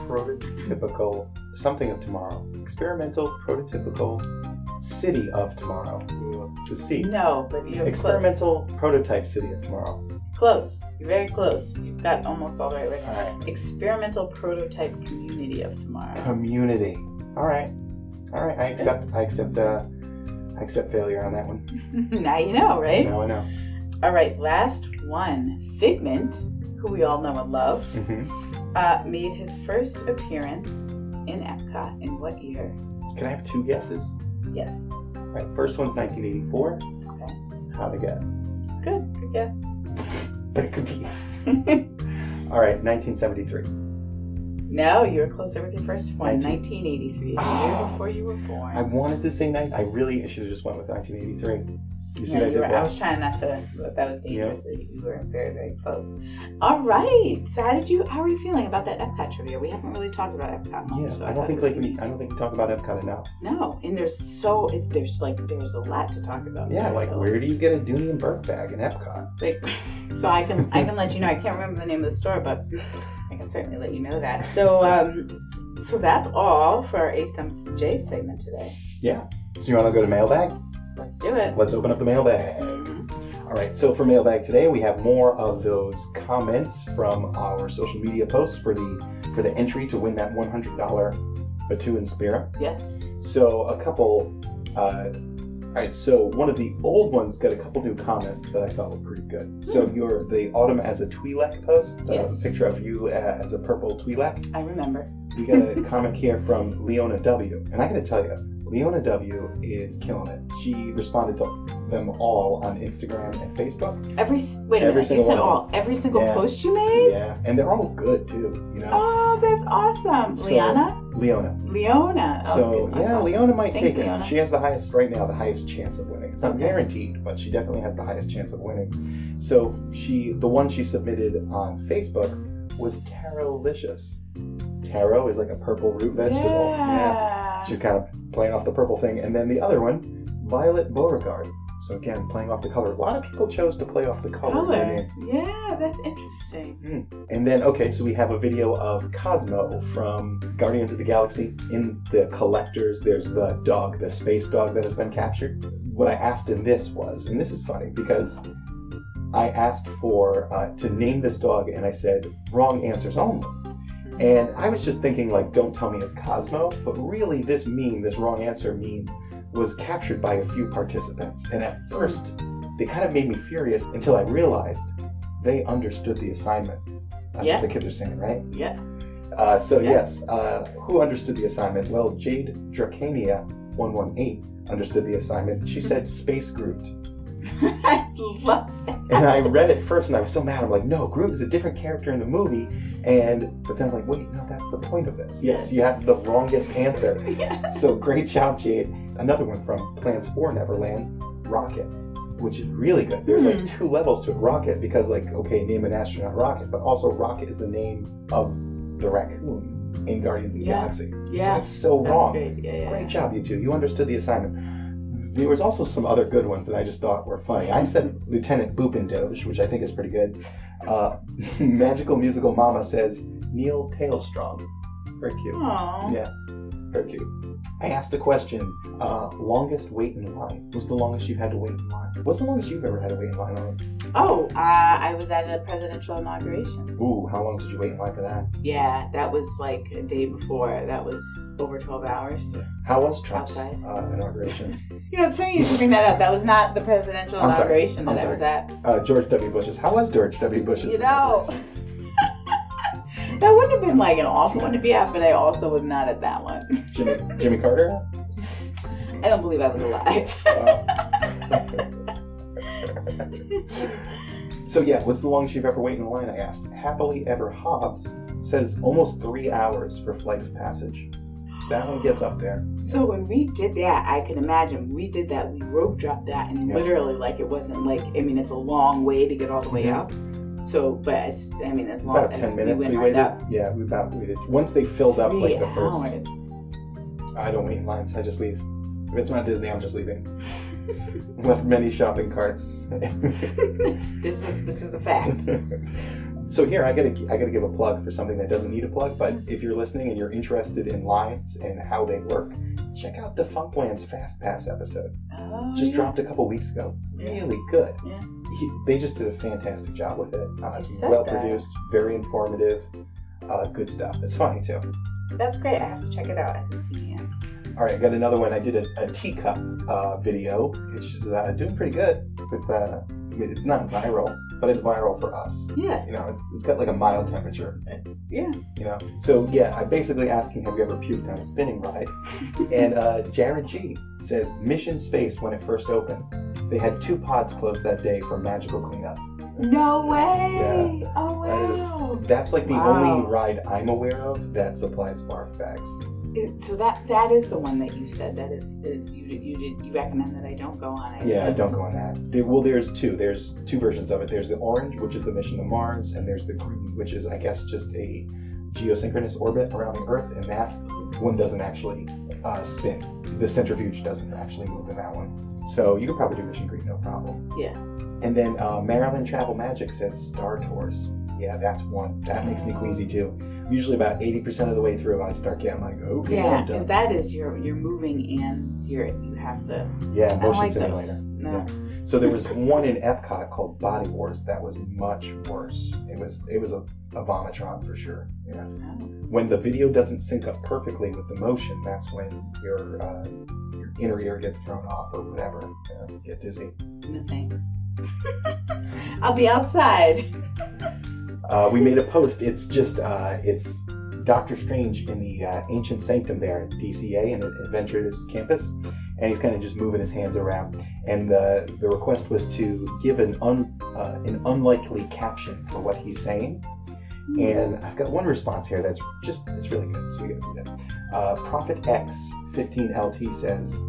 [SPEAKER 1] prototypical. Something of tomorrow. Experimental, prototypical. City of tomorrow. to see.
[SPEAKER 2] No, but you're
[SPEAKER 1] Experimental prototype city of tomorrow.
[SPEAKER 2] Close. You're very close. You've got almost all the right.
[SPEAKER 1] Alright.
[SPEAKER 2] Experimental prototype community of tomorrow.
[SPEAKER 1] Community. Alright. Alright, I accept I accept uh I accept failure on that one.
[SPEAKER 2] now you know, right?
[SPEAKER 1] Now I know.
[SPEAKER 2] All right, last one. Figment, who we all know and love,
[SPEAKER 1] hmm
[SPEAKER 2] uh, made his first appearance in Epcot in what year?
[SPEAKER 1] Can I have two guesses?
[SPEAKER 2] Yes.
[SPEAKER 1] Right, first one's 1984.
[SPEAKER 2] Okay.
[SPEAKER 1] How to get?
[SPEAKER 2] It's good. Good guess.
[SPEAKER 1] But it could be. All right, 1973.
[SPEAKER 2] no, you were closer with your first one.
[SPEAKER 1] Nineteen-
[SPEAKER 2] 1983, the year
[SPEAKER 1] Ah.
[SPEAKER 2] before you were born.
[SPEAKER 1] I wanted to say nine. I really should have just went with 1983. You see, I
[SPEAKER 2] you
[SPEAKER 1] did
[SPEAKER 2] were, I was trying not to. That was dangerous. so You were very, very close. All right. So, how did you? How are you feeling about that Epcot trivia? We haven't really talked about Epcot much.
[SPEAKER 1] Yeah,
[SPEAKER 2] so
[SPEAKER 1] I don't think like we. I don't think we talk about Epcot enough.
[SPEAKER 2] No, and there's so it, there's like there's a lot to talk about.
[SPEAKER 1] Yeah,
[SPEAKER 2] there,
[SPEAKER 1] like
[SPEAKER 2] so-
[SPEAKER 1] where do you get a Dooney and Bourke bag in Epcot?
[SPEAKER 2] Like, so I can I can let you know. I can't remember the name of the store, but I can certainly let you know that. So um, So that's all for our A Stumps J segment today.
[SPEAKER 1] Yeah. So you want to go to mailbag?
[SPEAKER 2] Let's do it.
[SPEAKER 1] Let's open up the mailbag.
[SPEAKER 2] Mhm.
[SPEAKER 1] All right. So for mailbag today, we have more of those comments from our social media posts for the for the entry to win that one hundred dollar Batu and Spira.
[SPEAKER 2] Yes.
[SPEAKER 1] So a couple. Uh, all right. So one of the old ones got a couple new comments that I thought were pretty good. So
[SPEAKER 2] Hmm.
[SPEAKER 1] your the autumn as a Twi'lek post, uh,
[SPEAKER 2] Yes.
[SPEAKER 1] a picture of you as a purple Twi'lek.
[SPEAKER 2] I remember.
[SPEAKER 1] We got a comment here from Leona W. And I gotta tell you, Leona W is killing it. She responded to them all on Instagram and Facebook.
[SPEAKER 2] Every wait a
[SPEAKER 1] Every
[SPEAKER 2] minute. You said all. Every single
[SPEAKER 1] Yeah.
[SPEAKER 2] post you made.
[SPEAKER 1] Yeah, and they're all good too. You know,
[SPEAKER 2] Oh, that's awesome.
[SPEAKER 1] So-
[SPEAKER 2] Liana.
[SPEAKER 1] Leona.
[SPEAKER 2] Leona. Oh,
[SPEAKER 1] So
[SPEAKER 2] good.
[SPEAKER 1] Yeah,
[SPEAKER 2] awesome.
[SPEAKER 1] Leona might
[SPEAKER 2] Thanks,
[SPEAKER 1] take it.
[SPEAKER 2] Leona.
[SPEAKER 1] She has the highest right now, the highest chance of winning. It's not
[SPEAKER 2] Okay.
[SPEAKER 1] guaranteed, but she definitely has the highest chance of winning. So she, the one she submitted on Facebook was Tarolicious. Taro is like a purple root vegetable.
[SPEAKER 2] Yeah.
[SPEAKER 1] She's kind of playing off the purple thing. And then the other one, Violet Beauregarde. So again, playing off the color. A lot of people chose to play off the color.
[SPEAKER 2] Color. Yeah, that's interesting.
[SPEAKER 1] And then, okay, so we have a video of Cosmo from Guardians of the Galaxy. In the collectors, there's the dog, the space dog that has been captured. What I asked in this was, and this is funny because I asked for uh, to name this dog, and I said wrong answers only. And I was just thinking, like, don't tell me it's Cosmo, but really, this meme, this wrong answer meme, was captured by a few participants. And at first, they kind of made me furious until I realized they understood the assignment. That's
[SPEAKER 2] Yeah.
[SPEAKER 1] what the kids are saying, right?
[SPEAKER 2] Yeah.
[SPEAKER 1] Uh, so,
[SPEAKER 2] Yeah.
[SPEAKER 1] yes, uh, who understood the assignment? Well, Jade Dracania118 understood the assignment. She said Space Groot.
[SPEAKER 2] I love that.
[SPEAKER 1] And I read it first and I was so mad. I'm like, no, Groot is a different character in the movie. And, but then I'm like, wait, no, that's the point of this. Yes, you have the longest answer.
[SPEAKER 2] Yeah.
[SPEAKER 1] So great job, Jade. Another one from Plans for Neverland, Rocket, which is really good. There's
[SPEAKER 2] Hmm.
[SPEAKER 1] like two levels to it. Rocket because, like, okay, name an astronaut Rocket, but also Rocket is the name of the raccoon in Guardians of the
[SPEAKER 2] Yeah.
[SPEAKER 1] Galaxy.
[SPEAKER 2] Yeah.
[SPEAKER 1] So it's so
[SPEAKER 2] That's
[SPEAKER 1] wrong.
[SPEAKER 2] great. Yeah, yeah.
[SPEAKER 1] Great job, you two. You understood the assignment. There was also some other good ones that I just thought were funny. I said Lieutenant Boopin Doge, which I think is pretty good. Uh, Magical Musical Mama says Neil Tailstrong. Very cute.
[SPEAKER 2] Aw.
[SPEAKER 1] Yeah, very you. I asked the question, uh, longest wait in line. What's the longest you've had to wait in line? What's the longest you've ever had to wait in line on?
[SPEAKER 2] Oh, uh, I was at a presidential inauguration.
[SPEAKER 1] Ooh, how long did you wait in line for that?
[SPEAKER 2] Yeah, that was like a day before. That was over 12 hours.
[SPEAKER 1] How was Trump's uh, inauguration?
[SPEAKER 2] You know, it's funny you should bring that up. That was not the presidential
[SPEAKER 1] I'm
[SPEAKER 2] inauguration that I was at.
[SPEAKER 1] Uh, George W. Bush's. How was George W. Bush's?
[SPEAKER 2] You know, that wouldn't have been like an awful one to be at, but I also was not at that one.
[SPEAKER 1] Jimmy, Jimmy Carter?
[SPEAKER 2] I don't believe I was alive.
[SPEAKER 1] so yeah, what's the longest you've ever waited in line? I asked. Happily Ever Hobbs says almost three hours for Flight of Passage. That one gets up there.
[SPEAKER 2] So when we did that, I can imagine we did that. We rope dropped that, and
[SPEAKER 1] Yeah.
[SPEAKER 2] literally, like it wasn't like I mean, it's a long way to get all the way
[SPEAKER 1] Mhm.
[SPEAKER 2] up. So, but as, I mean, as long
[SPEAKER 1] About
[SPEAKER 2] as
[SPEAKER 1] ten minutes
[SPEAKER 2] we
[SPEAKER 1] we, waited.
[SPEAKER 2] up,
[SPEAKER 1] Yeah, we about waited. Once they filled up like the first. I don't wait in lines. I just leave. If it's not Disney, I'm just leaving. Left many shopping carts.
[SPEAKER 2] this, this is this is a fact.
[SPEAKER 1] so here, I gotta I gotta give a plug for something that doesn't need a plug. But if you're listening and you're interested in lines and how they work, check out Defunctland's Fast Pass episode.
[SPEAKER 2] Oh,
[SPEAKER 1] Just
[SPEAKER 2] yeah.
[SPEAKER 1] dropped a couple weeks ago.
[SPEAKER 2] Yeah.
[SPEAKER 1] Really good.
[SPEAKER 2] Yeah.
[SPEAKER 1] He, they just did a fantastic job with it. Uh, well
[SPEAKER 2] that.
[SPEAKER 1] produced, very informative, uh, good stuff. It's funny too.
[SPEAKER 2] That's great. I have to check it out. I haven't seen it yet.
[SPEAKER 1] All right, I got another one. I did a, a teacup uh, video, which is uh, doing pretty good. With uh, it's not viral, but it's viral for us.
[SPEAKER 2] Yeah.
[SPEAKER 1] You know, it's, it's got like a mild temperature.
[SPEAKER 2] It's yeah.
[SPEAKER 1] You know, so yeah, I'm basically asking, have you ever puked on a spinning ride? And uh, Jared G says Mission Space when it first opened, they had two pods closed that day for magical cleanup.
[SPEAKER 2] No way.
[SPEAKER 1] Yeah.
[SPEAKER 2] Oh
[SPEAKER 1] That is-
[SPEAKER 2] wow.
[SPEAKER 1] That's like the
[SPEAKER 2] Wow.
[SPEAKER 1] only ride I'm aware of that supplies barf bags.
[SPEAKER 2] It- so that that is the one that you said that is is you you did you recommend that I don't go on. I
[SPEAKER 1] Yeah,
[SPEAKER 2] said-
[SPEAKER 1] don't go on that. There, well, there's two. There's two versions of it. There's the orange, which is the mission to Mars, and there's the green, which is, I guess, just a geosynchronous orbit around the Earth, and that one doesn't actually uh, spin. The centrifuge doesn't actually move in that one. So you could probably do mission green, no problem.
[SPEAKER 2] Yeah.
[SPEAKER 1] And then uh, Maryland Travel Magic says Star Tours. Yeah, that's one. That makes me queasy too. Usually about eighty percent of the way through, I start getting like, okay,
[SPEAKER 2] Yeah,
[SPEAKER 1] I'm
[SPEAKER 2] because that is you're you're moving and you're you have the
[SPEAKER 1] yeah, motion
[SPEAKER 2] like
[SPEAKER 1] simulator.
[SPEAKER 2] those. No.
[SPEAKER 1] Yeah. So there was one in Epcot called Body Wars that was much worse. It was it was a, a vomitron for sure. Yeah.
[SPEAKER 2] Oh.
[SPEAKER 1] When the video doesn't sync up perfectly with the motion, that's when your uh, your inner ear gets thrown off or whatever. Yeah, you get dizzy.
[SPEAKER 2] No thanks. I'll be outside.
[SPEAKER 1] Uh, we made a post. It's just uh, it's Doctor Strange in the uh, ancient sanctum there at DCA and Avengers Campus, and he's kind of just moving his hands around. And the the request was to give an un uh, an unlikely caption for what he's saying. And I've got one response here that's just it's really good. So we gotta do that. Uh, Prophet X 15LT says.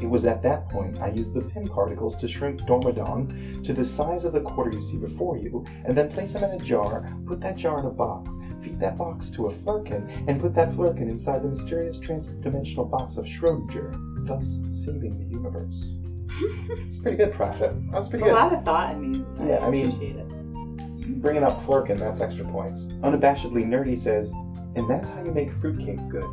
[SPEAKER 1] It was at that point I used the Pym particles to shrink Dormammu to the size of the quarter you see before you, and then place them in a jar, put that jar in a box, feed that box to a flerken, and put that flerken inside the mysterious transdimensional box of Schrodinger, thus saving the universe. It's pretty good, Prophet. That's pretty
[SPEAKER 2] a
[SPEAKER 1] good.
[SPEAKER 2] A lot of thought in these.
[SPEAKER 1] Yeah, I mean-
[SPEAKER 2] appreciate it.
[SPEAKER 1] Bringing up flerken, that's extra points. Unabashedly nerdy says, and that's how you make fruitcake good.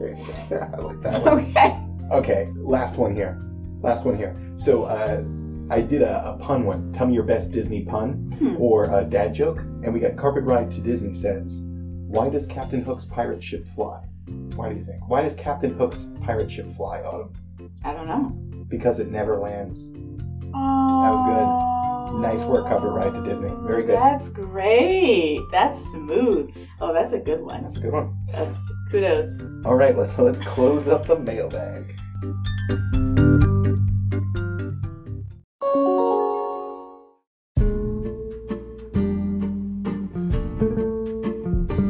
[SPEAKER 1] I like that one.
[SPEAKER 2] Okay.
[SPEAKER 1] Okay, last one here. Last one here. So uh, I did a, a pun one. Tell me your best Disney pun
[SPEAKER 2] Hmm.
[SPEAKER 1] or a dad joke, and we got Carpet Ride to Disney says, "Why does Captain Hook's pirate ship fly?" Why do you think? Why does Captain Hook's pirate ship fly, Autumn?
[SPEAKER 2] I don't know.
[SPEAKER 1] Because it never lands.
[SPEAKER 2] Oh,
[SPEAKER 1] That was good. Nice work, Carpet Ride to Disney. Very good.
[SPEAKER 2] That's great. That's smooth. Oh, that's a good one.
[SPEAKER 1] That's a good one.
[SPEAKER 2] That's kudos.
[SPEAKER 1] All right, let's let's close up the mailbag.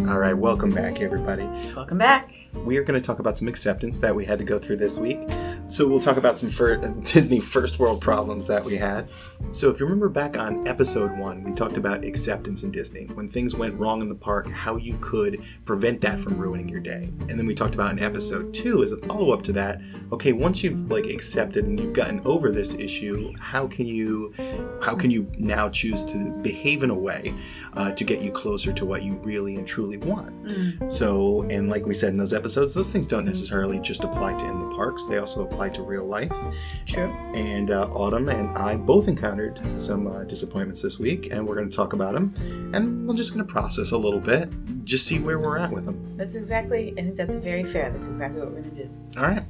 [SPEAKER 1] All right, welcome back, everybody.
[SPEAKER 2] Welcome back.
[SPEAKER 1] We are going to talk about some acceptance that we had to go through this week. So we'll talk about some fir- Disney first world problems that we had. So if you remember back on episode one, we talked about acceptance in Disney. When things went wrong in the park, how you could prevent that from ruining your day. And then we talked about in episode two, as a follow up to that, okay, once you've like accepted and you've gotten over this issue, how can you, how can you now choose to behave in a way uh, to get you closer to what you really and truly want?
[SPEAKER 2] Mm.
[SPEAKER 1] So, and like we said in those episodes, those things don't necessarily just apply to in the parks, they also apply to real life.
[SPEAKER 2] True.
[SPEAKER 1] And uh, Autumn and I both encountered some uh, disappointments this week, and we're going to talk about them. And we're just going to process a little bit, just see where we're at with them.
[SPEAKER 2] That's exactly. I think that's very fair. That's exactly what we're gonna do.
[SPEAKER 1] All right.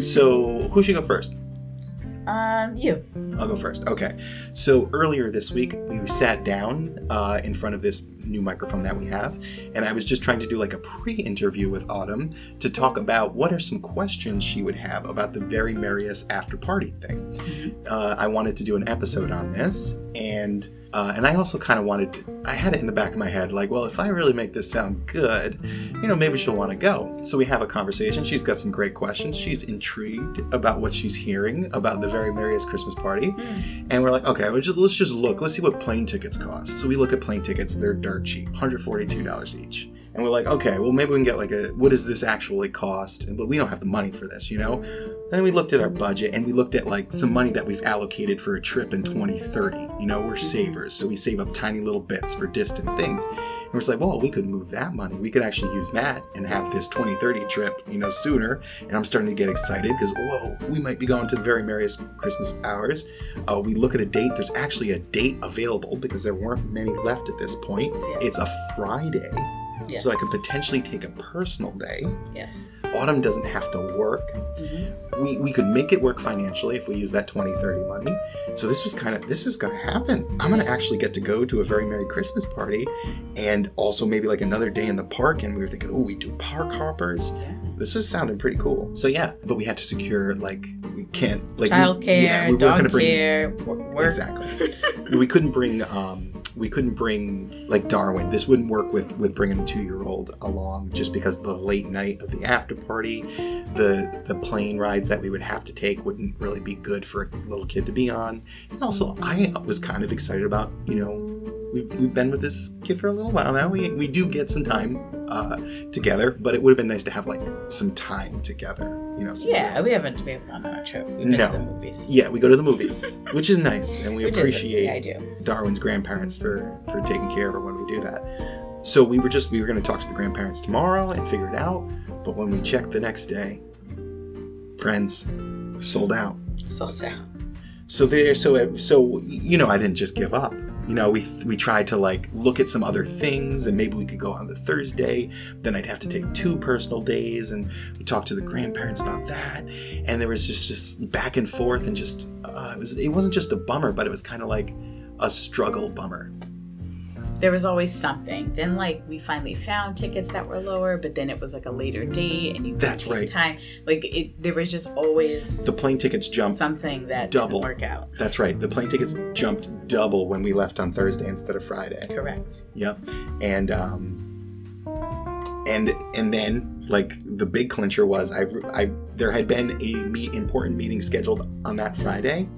[SPEAKER 1] So, who should go first?
[SPEAKER 2] Um, you.
[SPEAKER 1] I'll go first. Okay. So earlier this week, we sat down uh, in front of this new microphone that we have, and I was just trying to do like a pre-interview with Autumn to talk about what are some questions she would have about the very merriest after party thing. Uh, I wanted to do an episode on this, and uh, and I also kind of wanted to, I had it in the back of my head like, well, if I really make this sound good, you know, maybe she'll want to go. So we have a conversation. She's got some great questions. She's intrigued about what she's hearing about the very merriest Christmas party.
[SPEAKER 2] Mm.
[SPEAKER 1] And we're like, okay, we just, let's just look. Let's see what plane tickets cost. So we look at plane tickets. They're dirt cheap, $142 each. And we're like, okay, well, maybe we can get like a, what does this actually cost? And, but we don't have the money for this, you know? Then we looked at our budget and we looked at like some money that we've allocated for a trip in 2030. You know, we're savers, so we save up tiny little bits for distant things. And we're like, well, we could move that money. We could actually use that and have this 2030 trip, you know, sooner. And I'm starting to get excited because, whoa, we might be going to the very merriest Christmas hours. Uh, we look at a date. There's actually a date available because there weren't many left at this point. It's a Friday,
[SPEAKER 2] Yes.
[SPEAKER 1] so I could potentially take a personal day.
[SPEAKER 2] Yes.
[SPEAKER 1] Autumn doesn't have to work
[SPEAKER 2] Mhm.
[SPEAKER 1] we, we could make it work financially if we use that 2030 money so this was kind of this is going to happen i'm going to actually get to go to a very merry christmas party and also maybe like another day in the park and we were thinking oh we do park hoppers
[SPEAKER 2] Yeah.
[SPEAKER 1] This was sounding pretty cool. So yeah but we had to secure like we can't like we-
[SPEAKER 2] Childcare,
[SPEAKER 1] yeah, we
[SPEAKER 2] dog
[SPEAKER 1] gonna bring
[SPEAKER 2] care, work.
[SPEAKER 1] exactly. We couldn't bring um we couldn't bring like darwin. This wouldn't work with with bringing a two-year-old along just because the late night of the after party the the plane rides that we would have to take wouldn't really be good for a little kid to be on. And also i was kind of excited about you know we've, we've been with this kid for a little while now we, we do get some time uh, together but it would have been nice to have like some time together you know
[SPEAKER 2] Yeah, we haven't we haven't gone on a trip. We've been
[SPEAKER 1] No.
[SPEAKER 2] to the movies.
[SPEAKER 1] yeah we go to the movies which is nice and we appreciate
[SPEAKER 2] yeah.
[SPEAKER 1] Darwin's grandparents for for taking care of her when we do that. so we were just we were going to talk to the grandparents tomorrow and figure it out. But when we checked the next day, friends, sold out.
[SPEAKER 2] Sold out.
[SPEAKER 1] So there, so so you know, I didn't just give up. You know, we we tried to like look at some other things, and maybe we could go on the Thursday. Then I'd have to take two personal days, and we talked to the grandparents about that. And there was just just back and forth, and just uh, it was it wasn't just a bummer, but it was kind of like a struggle bummer.
[SPEAKER 2] There was always something. Then, like, we finally found tickets that were lower, but then it was like a later date, and you
[SPEAKER 1] That's right.
[SPEAKER 2] time. Like, it, there was just always
[SPEAKER 1] The plane tickets jumped.
[SPEAKER 2] something that
[SPEAKER 1] double.
[SPEAKER 2] didn't work out.
[SPEAKER 1] That's right. The plane tickets jumped double when we left on Thursday instead of Friday.
[SPEAKER 2] Correct.
[SPEAKER 1] Yep. And um and and then like the big clincher was I I there had been a meet important meeting scheduled on that Friday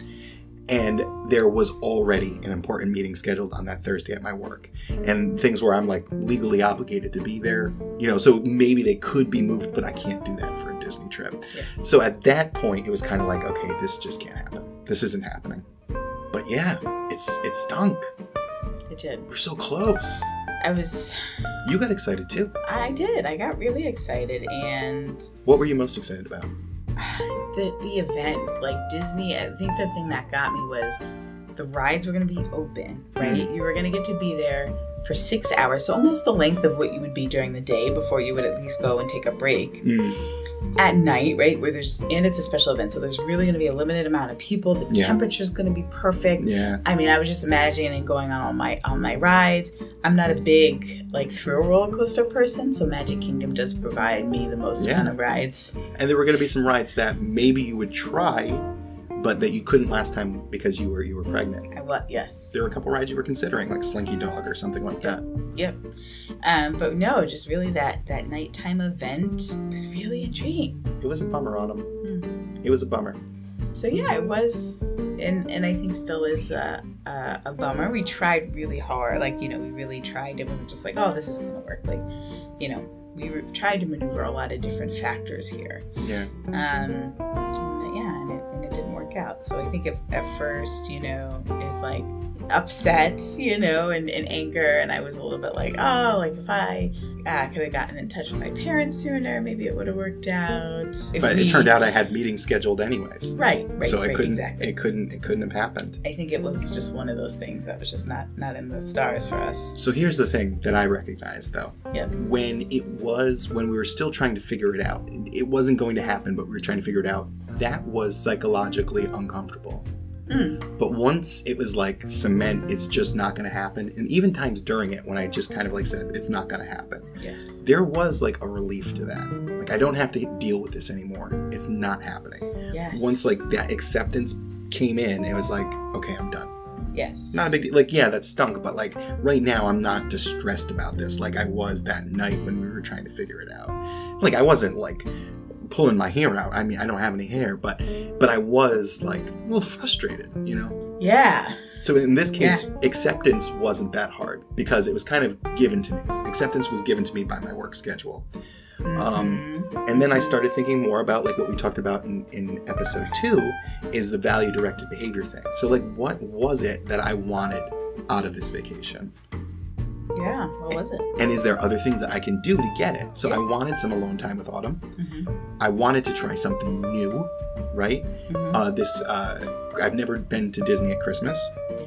[SPEAKER 1] and there was already an important meeting scheduled on that Thursday at my work and things where I'm like legally obligated to be there you know so maybe they could be moved but I can't do that for a Disney trip
[SPEAKER 2] Yeah.
[SPEAKER 1] so at that point it was kind of like okay this just can't happen this isn't happening but yeah it's it stunk
[SPEAKER 2] It did.
[SPEAKER 1] we're so close
[SPEAKER 2] I was,
[SPEAKER 1] you got excited too
[SPEAKER 2] I did. I got really excited, and
[SPEAKER 1] What were you most excited about?
[SPEAKER 2] The the event, like Disney. I think the thing that got me was the rides were going to be open, right? Mm-hmm. You were going to get to be there for six hours, so almost the length of what you would be during the day before you would at least go and take a break. Mm-hmm. At night, right, where there's and it's a special event, so there's really going to be a limited amount of people. The
[SPEAKER 1] Yeah.
[SPEAKER 2] temperature's going to be perfect.
[SPEAKER 1] Yeah.
[SPEAKER 2] I mean, I was just imagining and going on all my on my rides. I'm not a big like thrill roller coaster person, so Magic Kingdom does provide me the most
[SPEAKER 1] Yeah.
[SPEAKER 2] amount of rides.
[SPEAKER 1] And there were going to be some rides that maybe you would try, but that you couldn't last time because you were you were pregnant.
[SPEAKER 2] I what? Yes.
[SPEAKER 1] There were a couple rides you were considering, like Slinky Dog or something like that.
[SPEAKER 2] Yep. Um, but no, just really that that nighttime event was really intriguing.
[SPEAKER 1] It was a bummer on them.
[SPEAKER 2] Hmm.
[SPEAKER 1] It was a bummer.
[SPEAKER 2] So yeah, it was, and and I think still is a, a, a bummer. We tried really hard, like you know, we really tried. It wasn't just like, oh, this is gonna work. Like, you know, we tried to maneuver a lot of different factors here.
[SPEAKER 1] Yeah.
[SPEAKER 2] Um, So I think if at first, you know, it was like upset, you know, and, and anger. And I was a little bit like, oh, like if I uh, could have gotten in touch with my parents sooner, maybe it would have worked out.
[SPEAKER 1] But it turned out I had meetings scheduled anyways.
[SPEAKER 2] right, right,
[SPEAKER 1] so it
[SPEAKER 2] right,
[SPEAKER 1] couldn't
[SPEAKER 2] exactly.
[SPEAKER 1] it couldn't it couldn't have happened.
[SPEAKER 2] I think it was just one of those things that was just not not in the stars for us.
[SPEAKER 1] So here's the thing that I recognize though.
[SPEAKER 2] Yep.
[SPEAKER 1] When it was when we were still trying to figure it out, it wasn't going to happen, but we were trying to figure it out. That was psychologically uncomfortable.
[SPEAKER 2] Mm,
[SPEAKER 1] But once it was like cement, it's just not going to happen. And even times during it, when I just kind of like said, it's not going to happen,
[SPEAKER 2] yes.
[SPEAKER 1] there was like a relief to that. Like, I don't have to deal with this anymore. It's not happening.
[SPEAKER 2] Yes.
[SPEAKER 1] Once like that acceptance came in, it was like, okay, I'm done.
[SPEAKER 2] Yes.
[SPEAKER 1] Not a big deal. Like, yeah, that stunk, but like right now, I'm not distressed about this like I was that night when we were trying to figure it out. Like, I wasn't like pulling my hair out. I mean, I don't have any hair, but but I was like a little frustrated, you know.
[SPEAKER 2] Yeah.
[SPEAKER 1] So in this case, acceptance wasn't that hard because it was kind of given to me. Acceptance was given to me by my work schedule. Um,
[SPEAKER 2] Mhm.
[SPEAKER 1] And then I started thinking more about like what we talked about in, in episode two is the value directed behavior thing. So like what was it that I wanted out of this vacation?
[SPEAKER 2] Yeah. What was it?
[SPEAKER 1] And is there other things that I can do to get it? So I wanted some alone time with Autumn.
[SPEAKER 2] hmm
[SPEAKER 1] I wanted to try something new, right?
[SPEAKER 2] hmm
[SPEAKER 1] Uh, this uh, I've never been to Disney at Christmas.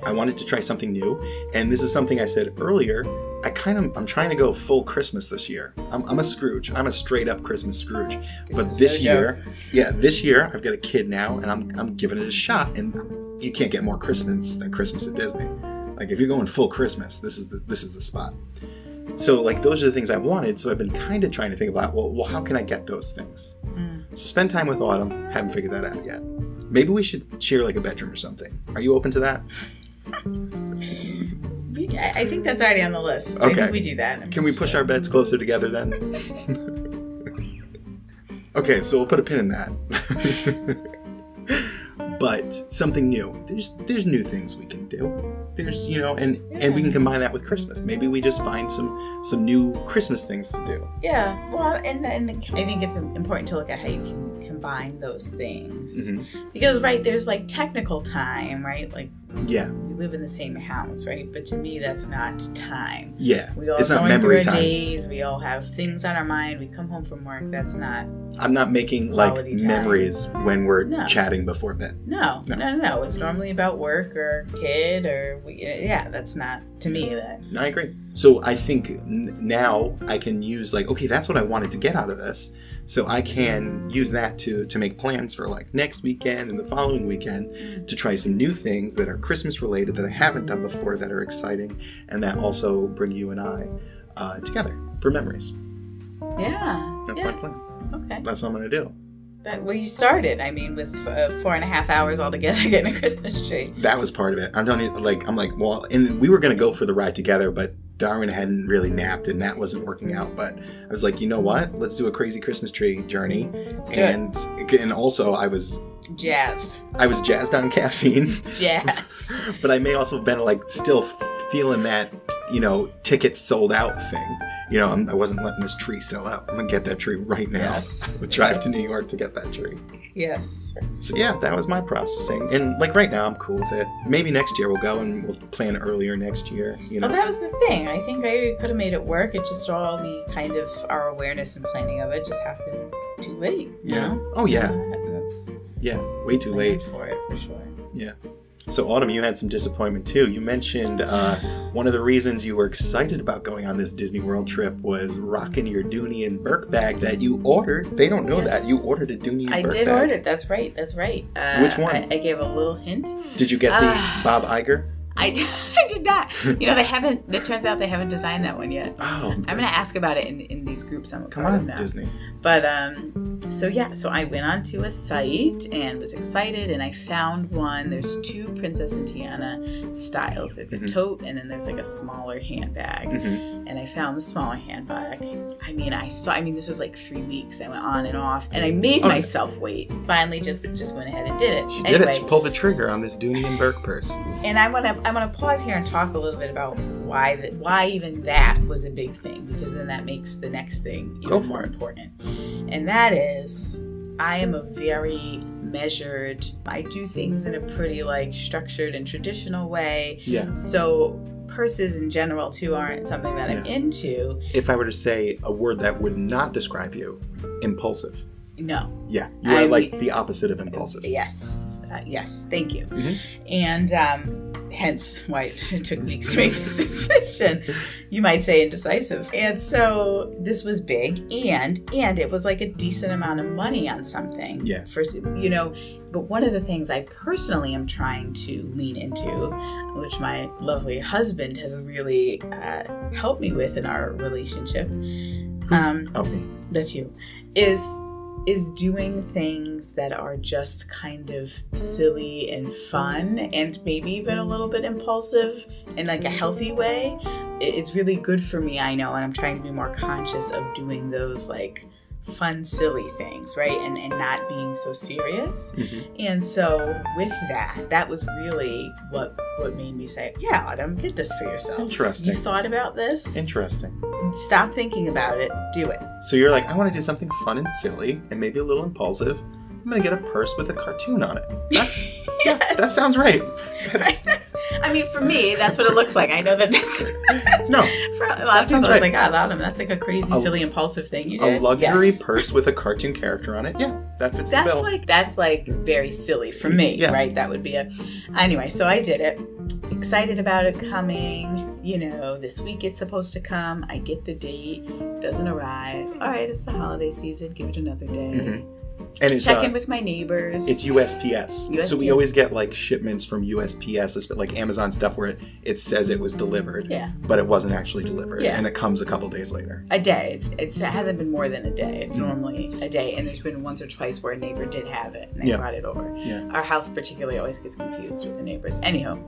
[SPEAKER 1] I wanted to try something new, and this is something I said earlier. I kind of I'm trying to go full Christmas this year. I'm, I'm a Scrooge. I'm a straight up Christmas Scrooge. but this year,
[SPEAKER 2] joke.
[SPEAKER 1] yeah, this year I've got a kid now, and I'm I'm giving it a shot. And you can't get more Christmas than Christmas at Disney. Like if you're going full Christmas, this is the this is the spot. So like those are the things I wanted. So I've been kind of trying to think about well, well, how can I get those things?
[SPEAKER 2] Mm.
[SPEAKER 1] So spend time with Autumn. Haven't figured that out yet. Maybe we should share like a bedroom or something. Are you open to that?
[SPEAKER 2] We, I think that's already on the list. I
[SPEAKER 1] Okay.
[SPEAKER 2] think we do that.
[SPEAKER 1] Can we push our beds closer together then? okay, so we'll put a pin in that. but something new. There's there's new things we can do. There's you know, and and we can combine that with Christmas. Maybe we just find some some new Christmas things to do.
[SPEAKER 2] Yeah. Well, and and I think it's important to look at how you can combine those things
[SPEAKER 1] Mhm.
[SPEAKER 2] because right there's like technical time, right? Like
[SPEAKER 1] Yeah.
[SPEAKER 2] We live in the same house, right? But to me, that's not time.
[SPEAKER 1] Yeah.
[SPEAKER 2] We all
[SPEAKER 1] It's not memory
[SPEAKER 2] through our
[SPEAKER 1] time.
[SPEAKER 2] days. We all have things on our mind. We come home from work. That's not
[SPEAKER 1] I'm not making like
[SPEAKER 2] time.
[SPEAKER 1] memories when we're
[SPEAKER 2] No.
[SPEAKER 1] chatting before bed.
[SPEAKER 2] no,
[SPEAKER 1] No.
[SPEAKER 2] no, no, no. It's normally about work or kid or we, yeah. That's not to me. That
[SPEAKER 1] I agree. So I think n- now I can use like, okay, that's what I wanted to get out of this. So I can use that to to make plans for like next weekend and the following weekend to try some new things that are Christmas related that I haven't done before that are exciting and that also bring you and I uh, together for memories.
[SPEAKER 2] yeah,
[SPEAKER 1] That's
[SPEAKER 2] yeah.
[SPEAKER 1] my plan.
[SPEAKER 2] Okay.
[SPEAKER 1] That's what I'm gonna do.
[SPEAKER 2] That, well, you started. I mean, with uh, four and a half hours altogether getting a Christmas tree.
[SPEAKER 1] That was part of it. I'm telling you, like I'm like, well, and we were gonna go for the ride together, but Darwin hadn't really napped and that wasn't working out. But I was like, you know what? Let's do a crazy Christmas tree journey.
[SPEAKER 2] Let's do it.
[SPEAKER 1] and and also I was
[SPEAKER 2] Jazzed.
[SPEAKER 1] I was jazzed on caffeine,
[SPEAKER 2] Jazzed.
[SPEAKER 1] but I may also have been like still feeling that you know tickets sold out thing. You know, I'm, I wasn't letting this tree sell out. I'm gonna get that tree right now.
[SPEAKER 2] Yes.
[SPEAKER 1] We'll drive to New York to get that tree.
[SPEAKER 2] yes.
[SPEAKER 1] So yeah, that was my processing, and like right now I'm cool with it. Maybe next year we'll go and we'll plan earlier next year. You know,
[SPEAKER 2] Well, that was the thing. I think I could have made it work. It just all we kind of our awareness and planning of it just happened too late. You
[SPEAKER 1] Yeah.
[SPEAKER 2] know?
[SPEAKER 1] Oh yeah,
[SPEAKER 2] Uh, that's
[SPEAKER 1] yeah, way too late.
[SPEAKER 2] for it for sure.
[SPEAKER 1] So Autumn, you had some disappointment too. You mentioned uh, one of the reasons you were excited about going on this Disney World trip was rocking your Dooney and Bourke bag that you ordered. They don't know
[SPEAKER 2] Yes.
[SPEAKER 1] that you ordered a Dooney and Bourke bag.
[SPEAKER 2] I
[SPEAKER 1] Bourke
[SPEAKER 2] did
[SPEAKER 1] bag.
[SPEAKER 2] order. That's right. That's right. Uh,
[SPEAKER 1] Which one?
[SPEAKER 2] I, I gave a little hint.
[SPEAKER 1] Did you get the
[SPEAKER 2] Ah.
[SPEAKER 1] Bob Iger?
[SPEAKER 2] I, I did not. You know, they haven't. It turns out they haven't designed that one yet.
[SPEAKER 1] Oh,
[SPEAKER 2] I'm gonna ask about it in, in these groups. I'm a
[SPEAKER 1] come
[SPEAKER 2] part of
[SPEAKER 1] on,
[SPEAKER 2] now.
[SPEAKER 1] Disney.
[SPEAKER 2] But um, so yeah, so I went onto a site and was excited, and I found one. There's two Princess and Tiana styles. There's a tote, and then there's like a smaller handbag.
[SPEAKER 1] hmm
[SPEAKER 2] And I found the smaller handbag. I mean, I saw. I mean, this was like three weeks. I went on and off, and I made
[SPEAKER 1] Oh.
[SPEAKER 2] myself wait. Finally, just just went ahead and did it.
[SPEAKER 1] She did
[SPEAKER 2] anyway,
[SPEAKER 1] it. She pulled the trigger on this Dooney and Bourke purse.
[SPEAKER 2] and I want to I want to pause here and talk a little bit about why that why even that was a big thing because then that makes the next thing even
[SPEAKER 1] for
[SPEAKER 2] more
[SPEAKER 1] it.
[SPEAKER 2] important. And that is I am a very measured I do things in a pretty like structured and traditional way.
[SPEAKER 1] Yeah.
[SPEAKER 2] So purses in general too aren't something that I'm into.
[SPEAKER 1] If I were to say a word that would not describe you, impulsive.
[SPEAKER 2] No.
[SPEAKER 1] Yeah, you are
[SPEAKER 2] I-
[SPEAKER 1] like the opposite of impulsive.
[SPEAKER 2] Yes. Uh, yes. Thank you.
[SPEAKER 1] Mhm.
[SPEAKER 2] And um, hence why it took weeks to make this decision. You might say indecisive. And so this was big, and and it was like a decent amount of money on something.
[SPEAKER 1] Yeah.
[SPEAKER 2] First, you know. But one of the things I personally am trying to lean into, which my lovely husband has really uh, helped me with in our relationship, um,
[SPEAKER 1] me.
[SPEAKER 2] that's you is is doing things that are just kind of silly and fun and maybe even a little bit impulsive in like a healthy way it's really good for me i know and i'm trying to be more conscious of doing those like fun silly things right and and not being so serious
[SPEAKER 1] Mhm.
[SPEAKER 2] and so with that that was really what what made me say yeah autumn get this for yourself
[SPEAKER 1] Interesting.
[SPEAKER 2] you thought about this
[SPEAKER 1] Interesting.
[SPEAKER 2] stop thinking about it do it
[SPEAKER 1] So you're like, I want to do something fun and silly and maybe a little impulsive. I'm gonna get a purse with a cartoon on it. That's yeah, that sounds right. That's,
[SPEAKER 2] I mean, for me, that's what it looks like. I know that that's
[SPEAKER 1] no,
[SPEAKER 2] for a lot of people.
[SPEAKER 1] right.
[SPEAKER 2] It's like, oh, Adam, that's like a crazy,
[SPEAKER 1] A-
[SPEAKER 2] silly, impulsive thing you did.
[SPEAKER 1] a luxury
[SPEAKER 2] Yes.
[SPEAKER 1] purse with a cartoon character on it. Yeah, that fits the
[SPEAKER 2] That's like that's like very silly for me,
[SPEAKER 1] Yeah.
[SPEAKER 2] right? That would be a. Anyway, so I did it. Excited about it coming. You know, this week it's supposed to come. I get the date. Doesn't arrive. All right, it's the holiday season. Give it another day.
[SPEAKER 1] Mhm. And it's
[SPEAKER 2] Check
[SPEAKER 1] uh,
[SPEAKER 2] in with my neighbors.
[SPEAKER 1] it's USPS. So we always get like shipments from USPS, like Amazon stuff where it, it says it was delivered,
[SPEAKER 2] yeah,
[SPEAKER 1] but it wasn't actually delivered,
[SPEAKER 2] Yeah.
[SPEAKER 1] and it comes a couple days later.
[SPEAKER 2] a day. It's, it's it hasn't been more than a day. It's
[SPEAKER 1] Mhm.
[SPEAKER 2] normally a day, and there's been once or twice where a neighbor did have it and they
[SPEAKER 1] Yeah.
[SPEAKER 2] brought it over.
[SPEAKER 1] Yeah.
[SPEAKER 2] Our house particularly always gets confused with the neighbors. Anyhow,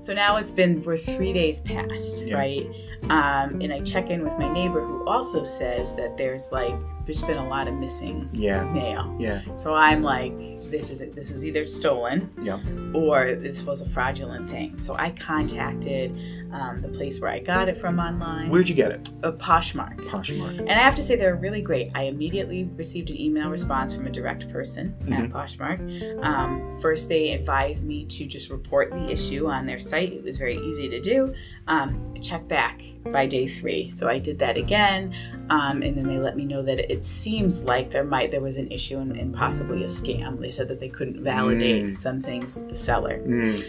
[SPEAKER 2] so now it's been we're three days past,
[SPEAKER 1] Yeah.
[SPEAKER 2] right? Um, and I check in with my neighbor who also says that there's like there's been a lot of missing
[SPEAKER 1] Yeah,
[SPEAKER 2] mail.
[SPEAKER 1] yeah.
[SPEAKER 2] So I'm like, this is this was either stolen
[SPEAKER 1] Yeah.
[SPEAKER 2] or this was a fraudulent thing. So I contacted um, the place where I got it from online,
[SPEAKER 1] Where'd you get it?
[SPEAKER 2] a Poshmark.
[SPEAKER 1] Poshmark.
[SPEAKER 2] And I have to say, they're really great. I immediately received an email response from a direct person at Poshmark. Um, first, they advised me to just report the issue on their site. It was very easy to do. Um, check back by day three. So I did that again, um, and then they let me know that it seems like there might there was an issue and, and possibly a scam. They said that they couldn't validate
[SPEAKER 1] Mm.
[SPEAKER 2] some things with the seller.
[SPEAKER 1] Mm,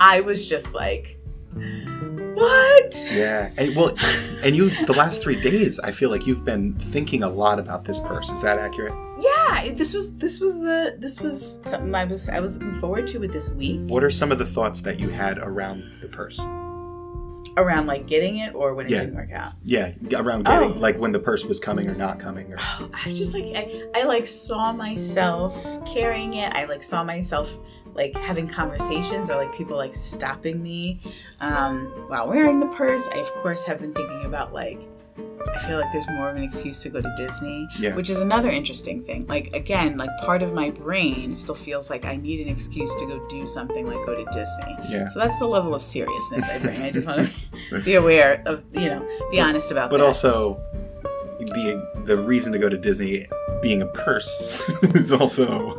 [SPEAKER 2] I was just like, what?
[SPEAKER 1] yeah. And, well, and you, the last three days, I feel like you've been thinking a lot about this purse. Is that accurate?
[SPEAKER 2] yeah this was this was the this was something i was i was looking forward to with this week
[SPEAKER 1] What are some of the thoughts that you had around the purse?
[SPEAKER 2] around like getting it or when it
[SPEAKER 1] Yeah.
[SPEAKER 2] didn't work out
[SPEAKER 1] Yeah, around getting
[SPEAKER 2] Oh.
[SPEAKER 1] like when the purse was coming or not coming. Or
[SPEAKER 2] oh, i just like I, I like saw myself carrying it i like saw myself like having conversations or like people like stopping me um while wearing the purse i of course have been thinking about like I feel like there's more of an excuse to go to Disney,
[SPEAKER 1] Yeah.
[SPEAKER 2] which is another interesting thing. Like again, like part of my brain still feels like I need an excuse to go do something like go to Disney.
[SPEAKER 1] yeah,
[SPEAKER 2] So that's the level of seriousness I bring. I just want to be aware of, you know, be honest about
[SPEAKER 1] but
[SPEAKER 2] that.
[SPEAKER 1] also the the reason to go to Disney being a purse is also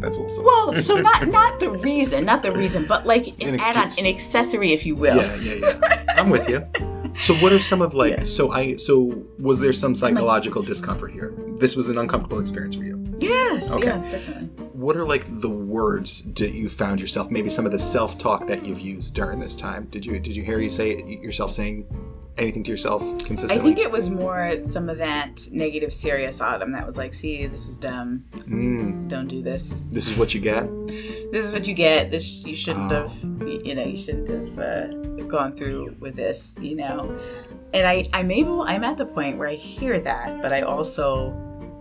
[SPEAKER 1] that's also
[SPEAKER 2] well, so not not the reason, not the reason, but like
[SPEAKER 1] An
[SPEAKER 2] an add on, an accessory, if you will.
[SPEAKER 1] yeah, yeah, yeah. I'm with you. So what are some of like
[SPEAKER 2] Yeah.
[SPEAKER 1] so I so was there some psychological discomfort here? This was an uncomfortable experience for you.
[SPEAKER 2] Yes,
[SPEAKER 1] Okay.
[SPEAKER 2] yes, definitely.
[SPEAKER 1] What are like the words that you found yourself? Maybe some of the self-talk that you've used during this time. Did you did you hear you say yourself saying anything to yourself consistently?
[SPEAKER 2] I think it was more some of that negative serious autumn that was like, see, this was dumb.
[SPEAKER 1] Mm,
[SPEAKER 2] Don't do this.
[SPEAKER 1] this is what you get.
[SPEAKER 2] This is what you get. This you shouldn't
[SPEAKER 1] Oh.
[SPEAKER 2] have. You know, you shouldn't have uh, gone through with this. You know, and I I'm able. I'm at the point where I hear that, but I also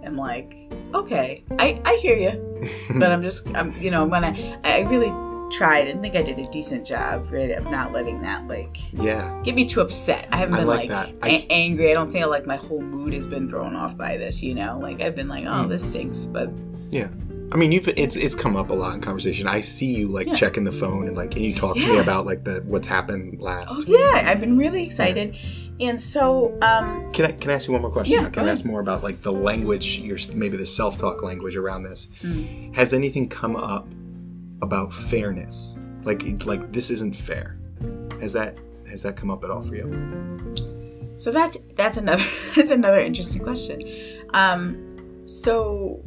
[SPEAKER 2] am like, okay, I I hear you. but I'm just, I'm, you know, I'm gonna. I really tried and think I did a decent job, right, of not letting that like
[SPEAKER 1] yeah.
[SPEAKER 2] get me too upset. I haven't
[SPEAKER 1] I
[SPEAKER 2] been
[SPEAKER 1] like
[SPEAKER 2] like,
[SPEAKER 1] that. I-
[SPEAKER 2] a- angry. I don't feel like my whole mood has been thrown off by this. You know, like I've been like, oh,
[SPEAKER 1] Mm.
[SPEAKER 2] this stinks, but
[SPEAKER 1] Yeah. I mean, you've it's it's come up a lot in conversation. I see you like
[SPEAKER 2] Yeah.
[SPEAKER 1] checking the phone and like, and you talk to me about like the what's happened last.
[SPEAKER 2] oh yeah, I've been really excited, and so um,
[SPEAKER 1] Can I can I ask you one more question?
[SPEAKER 2] Yeah,
[SPEAKER 1] can I ask more about like the language, your maybe the self talk language around this?
[SPEAKER 2] Mm.
[SPEAKER 1] Has anything come up about fairness? Like like this isn't fair. Has that has that come up at all for you?
[SPEAKER 2] So that's that's another that's another interesting question. Um, so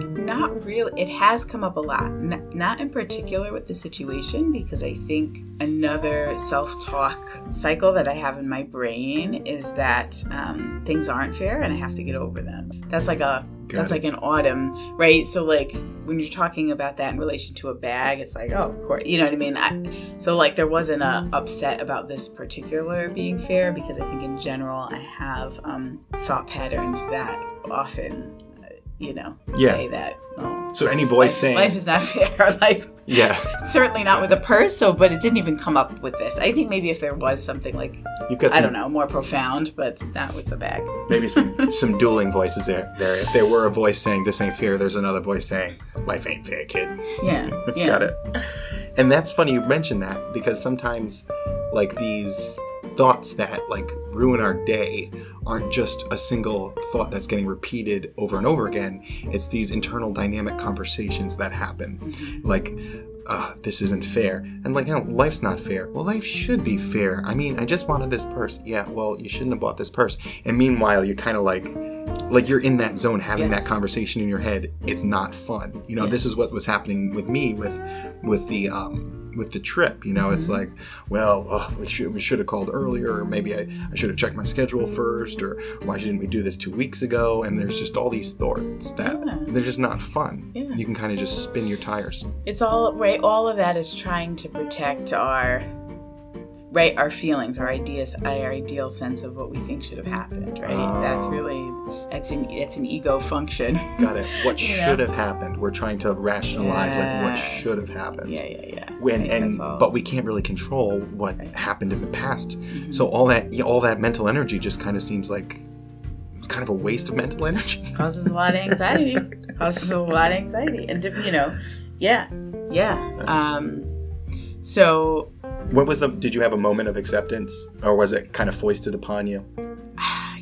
[SPEAKER 2] not really. It has come up a lot. N- not in particular with the situation because I think another self-talk cycle that I have in my brain is that um, things aren't fair and I have to get over them. That's like a
[SPEAKER 1] Got
[SPEAKER 2] that's
[SPEAKER 1] it.
[SPEAKER 2] like an autumn, right? So like when you're talking about that in relation to a bag, it's like, oh, of course, you know what I mean. I, so like there wasn't a upset about this particular being fair because I think in general I have um, thought patterns that often, you know,
[SPEAKER 1] Yeah.
[SPEAKER 2] say that. Oh,
[SPEAKER 1] So any voice
[SPEAKER 2] life,
[SPEAKER 1] saying-
[SPEAKER 2] life is not fair, like
[SPEAKER 1] Yeah.
[SPEAKER 2] certainly not with a purse. So, but it didn't even come up with this. I think maybe if there was something like
[SPEAKER 1] You've got
[SPEAKER 2] I don't know more profound, but not with the bag.
[SPEAKER 1] maybe some some dueling voices there there. If there were a voice saying this ain't fair, there's another voice saying life ain't fair, kid.
[SPEAKER 2] Yeah, yeah.
[SPEAKER 1] Got it. And that's funny you mentioned that because sometimes like these thoughts that like ruin our day aren't just a single thought that's getting repeated over and over again. It's these internal dynamic conversations that happen.
[SPEAKER 2] Mhm.
[SPEAKER 1] Like uh, this isn't fair. And like, oh, life's not fair. Well, life should be fair. I mean, I just wanted this purse. Yeah, well, you shouldn't have bought this purse. And meanwhile, you kind of like, like you're in that zone having
[SPEAKER 2] Yes.
[SPEAKER 1] that conversation in your head. It's not fun. You know, this is what was happening with me with, with the, um, with the trip. You know, it's
[SPEAKER 2] Mhm.
[SPEAKER 1] like, well, oh, we should we should have called earlier, or maybe I, I should have checked my schedule first, or why didn't we do this two weeks ago? And there's just all these thoughts that
[SPEAKER 2] Yeah.
[SPEAKER 1] they're just not fun.
[SPEAKER 2] Yeah.
[SPEAKER 1] You can kind of just spin your tires.
[SPEAKER 2] It's all right. All of that is trying to protect our right our feelings, our ideas, our ideal sense of what we think should have happened. Right. That's
[SPEAKER 1] Oh.
[SPEAKER 2] really that's an that's an ego function.
[SPEAKER 1] Got it. What should
[SPEAKER 2] know?
[SPEAKER 1] have happened? We're trying to rationalize like what should have happened.
[SPEAKER 2] yeah, yeah, yeah.
[SPEAKER 1] When and but we can't really control what
[SPEAKER 2] Right.
[SPEAKER 1] happened in the past.
[SPEAKER 2] Mhm.
[SPEAKER 1] So all that all that mental energy just kind of seems like it's kind of a waste of mental energy.
[SPEAKER 2] causes a lot of anxiety. causes a lot of anxiety, and you know, yeah, yeah. Um, so
[SPEAKER 1] What was the? Did you have a moment of acceptance, or was it kind of foisted upon you?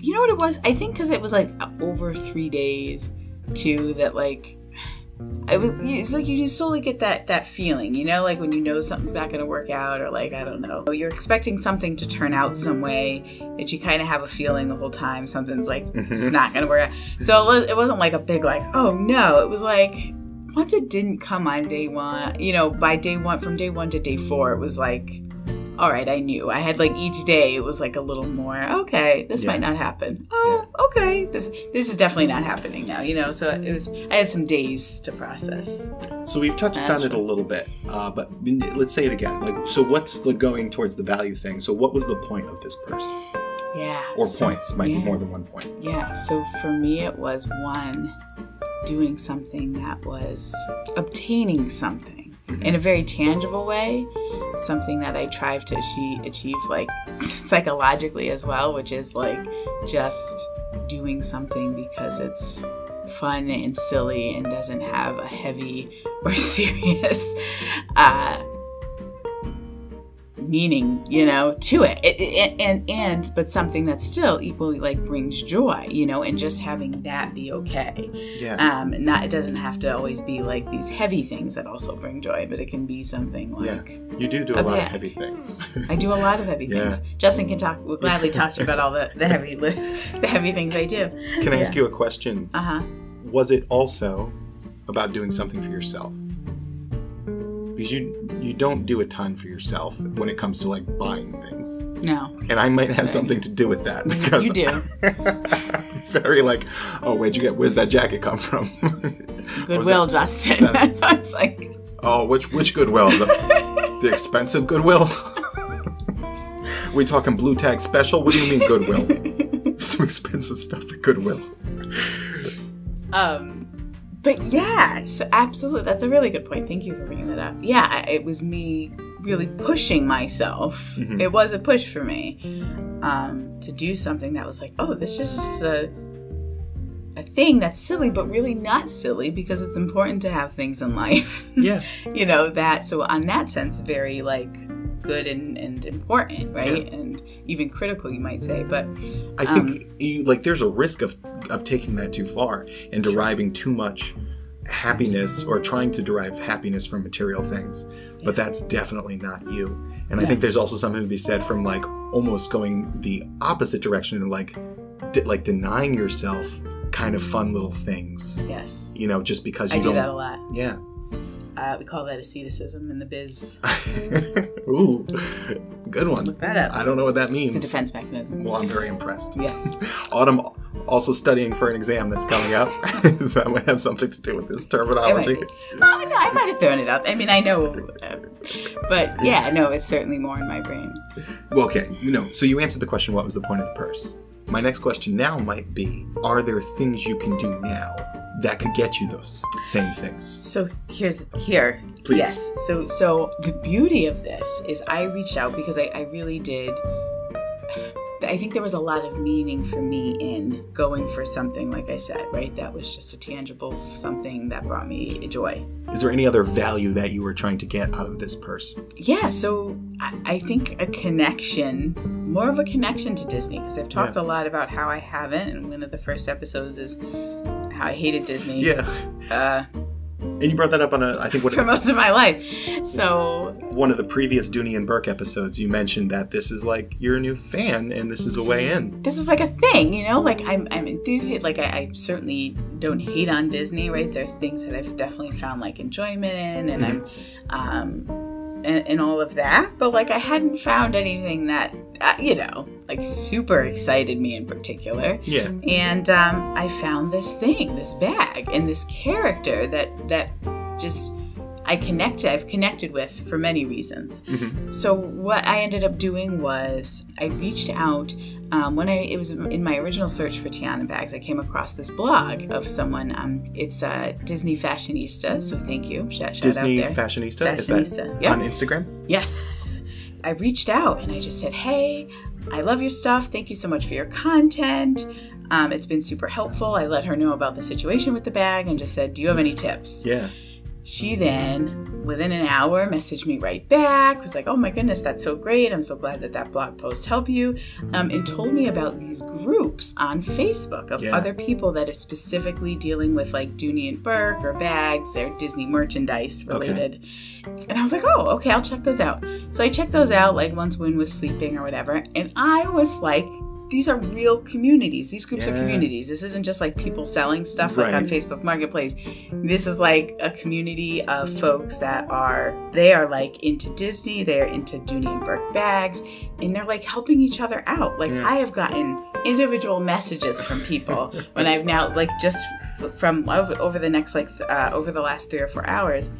[SPEAKER 2] you know what it was? I think because it was like over three days, too. That like. I was, it's like you just totally get that that feeling, you know, like when you know something's not going to work out, or like I don't know, you're expecting something to turn out some way, that you kind of have a feeling the whole time something's like mm-hmm. just not going to work out. So it wasn't like a big like, oh no, it was like once it didn't come on day one, you know, by day one, from day one to day four, it was like, all right, I knew. I had like each day, it was like a little more, okay, this
[SPEAKER 1] Yeah.
[SPEAKER 2] might not happen. Oh, okay, this this is definitely not happening now, you know. So it was, I had some days to process.
[SPEAKER 1] So we've touched on it a little bit, uh, but let's say it again. Like, so what's the going towards the value thing? So what was the point of this purse,
[SPEAKER 2] Yeah.
[SPEAKER 1] or
[SPEAKER 2] so-
[SPEAKER 1] points? Might be more than one point.
[SPEAKER 2] Yeah, so for me, it was one, doing something that was obtaining something in a very tangible way, something that I strive to achieve, achieve like psychologically as well, which is like just doing something because it's fun and silly and doesn't have a heavy or serious uh, meaning, you know, to it. It- it- and and but something that still equally like brings joy, you know, and just having that be okay.
[SPEAKER 1] Yeah.
[SPEAKER 2] Um, not it doesn't have to always be like these heavy things that also bring joy, but it can be something
[SPEAKER 1] Yeah.
[SPEAKER 2] like
[SPEAKER 1] you do do a
[SPEAKER 2] a
[SPEAKER 1] lot of heavy things.
[SPEAKER 2] I do a lot of heavy
[SPEAKER 1] Yeah.
[SPEAKER 2] things. Justin can talk. Will gladly talk to you about all the the heavy the heavy things I do.
[SPEAKER 1] Can I ask you a question?
[SPEAKER 2] Uh huh.
[SPEAKER 1] Was it also about doing something for yourself? Because you you don't do a ton for yourself when it comes to like buying things,
[SPEAKER 2] No,
[SPEAKER 1] and I might have something to do with that because
[SPEAKER 2] you do.
[SPEAKER 1] Very like, oh, where'd you get? Where's that jacket come from?
[SPEAKER 2] Goodwill,
[SPEAKER 1] that-
[SPEAKER 2] Justin.
[SPEAKER 1] that-
[SPEAKER 2] That's like.
[SPEAKER 1] oh, which which Goodwill? The, the expensive Goodwill? we talking blue tag special? What do you mean Goodwill? Some expensive stuff at Goodwill.
[SPEAKER 2] Um, but yeah, so absolutely, that's a really good point. Thank you for bringing that up. Yeah, it was me really pushing myself.
[SPEAKER 1] Mhm.
[SPEAKER 2] It was a push for me um, to do something that was like, oh, this just is a a thing that's silly, but really not silly because it's important to have things in life.
[SPEAKER 1] Yeah.
[SPEAKER 2] you know that. So on that sense, very like good and, and important, right? And even critical, you might say. But
[SPEAKER 1] I think you like there's a risk of of taking that too far and deriving too much happiness or trying to derive happiness from material things. But that's definitely not you. And I think there's also something to be said from like almost going the opposite direction and like de- like denying yourself kind of fun little things.
[SPEAKER 2] yes,
[SPEAKER 1] You know, just because
[SPEAKER 2] I
[SPEAKER 1] you
[SPEAKER 2] do that a lot.
[SPEAKER 1] Yeah.
[SPEAKER 2] Uh, we call that asceticism in the biz.
[SPEAKER 1] Ooh. Good one.
[SPEAKER 2] Look that up.
[SPEAKER 1] I don't know what that means.
[SPEAKER 2] It's a defense mechanism.
[SPEAKER 1] Well, I'm very impressed.
[SPEAKER 2] Yeah.
[SPEAKER 1] Autumn also studying for an exam that's coming up, so that might have something to do with this terminology.
[SPEAKER 2] Well, no, I might have thrown it out. I mean, I know, uh, but yeah, no, it's certainly more in my brain.
[SPEAKER 1] Well, okay, you know, so you answered the question, what was the point of the purse? My next question now might be, are there things you can do now that could get you those same things?
[SPEAKER 2] So here's here.
[SPEAKER 1] Please.
[SPEAKER 2] Yes. So so the beauty of this is I reached out because I, I really did. I think there was a lot of meaning for me in going for something, like I said, right? That was just a tangible something that brought me joy.
[SPEAKER 1] Is there any other value that you were trying to get out of this purse?
[SPEAKER 2] Yeah, so I, I think a connection, more of a connection to Disney, because I've talked a lot about how I haven't, and one of the first episodes is how I hated Disney.
[SPEAKER 1] Yeah,
[SPEAKER 2] Uh,
[SPEAKER 1] and you brought that up on a, I think, what,
[SPEAKER 2] for most of my life. So
[SPEAKER 1] one of the previous Dooney and Bourke episodes. You mentioned that this is like you're a new fan, and this is a way in.
[SPEAKER 2] this is like a thing, you know. Like I'm, I'm enthusiastic. Like I, I certainly don't hate on Disney, right? There's things that I've definitely found like enjoyment in, and I'm, um, and, and all of that. But like I hadn't found anything that, uh, you know, like super excited me in particular.
[SPEAKER 1] Yeah,
[SPEAKER 2] And um, I found this thing, this bag, and this character that that just I connected. I've connected with for many reasons.
[SPEAKER 1] Mhm.
[SPEAKER 2] So what I ended up doing was I reached out um, when I it was in my original search for Tiana bags. I came across this blog of someone. Um, it's uh, Disney fashionista. So thank you. Shout, shout
[SPEAKER 1] Disney
[SPEAKER 2] out there.
[SPEAKER 1] Disney fashionista. Is
[SPEAKER 2] Fashionista,
[SPEAKER 1] that
[SPEAKER 2] yeah.
[SPEAKER 1] on Instagram?
[SPEAKER 2] Yes. I reached out and I just said, Hey, I love your stuff. Thank you so much for your content. Um, it's been super helpful. I let her know about the situation with the bag and just said, "Do you have any tips?"
[SPEAKER 1] Yeah.
[SPEAKER 2] She then, within an hour, messaged me right back. Was like, "Oh my goodness, that's so great! I'm so glad that that blog post helped you," um, and told me about these groups on Facebook of
[SPEAKER 1] Yeah.
[SPEAKER 2] other people that are specifically dealing with like Dooney and Bourke or bags or Disney merchandise
[SPEAKER 1] Okay.
[SPEAKER 2] related. And I was like, "Oh, okay, I'll check those out." So I checked those out like once Win was sleeping or whatever, and I was like. These are real communities. These groups are communities. This isn't just like people selling stuff like on Facebook Marketplace this is like a community of folks that are they are like into Disney, they're into Dooney and Bourke bags, and they're like helping each other out. Like
[SPEAKER 1] Yeah.
[SPEAKER 2] I have gotten individual messages from people when I've now like just from over, over the next like uh, over the last three or four hours.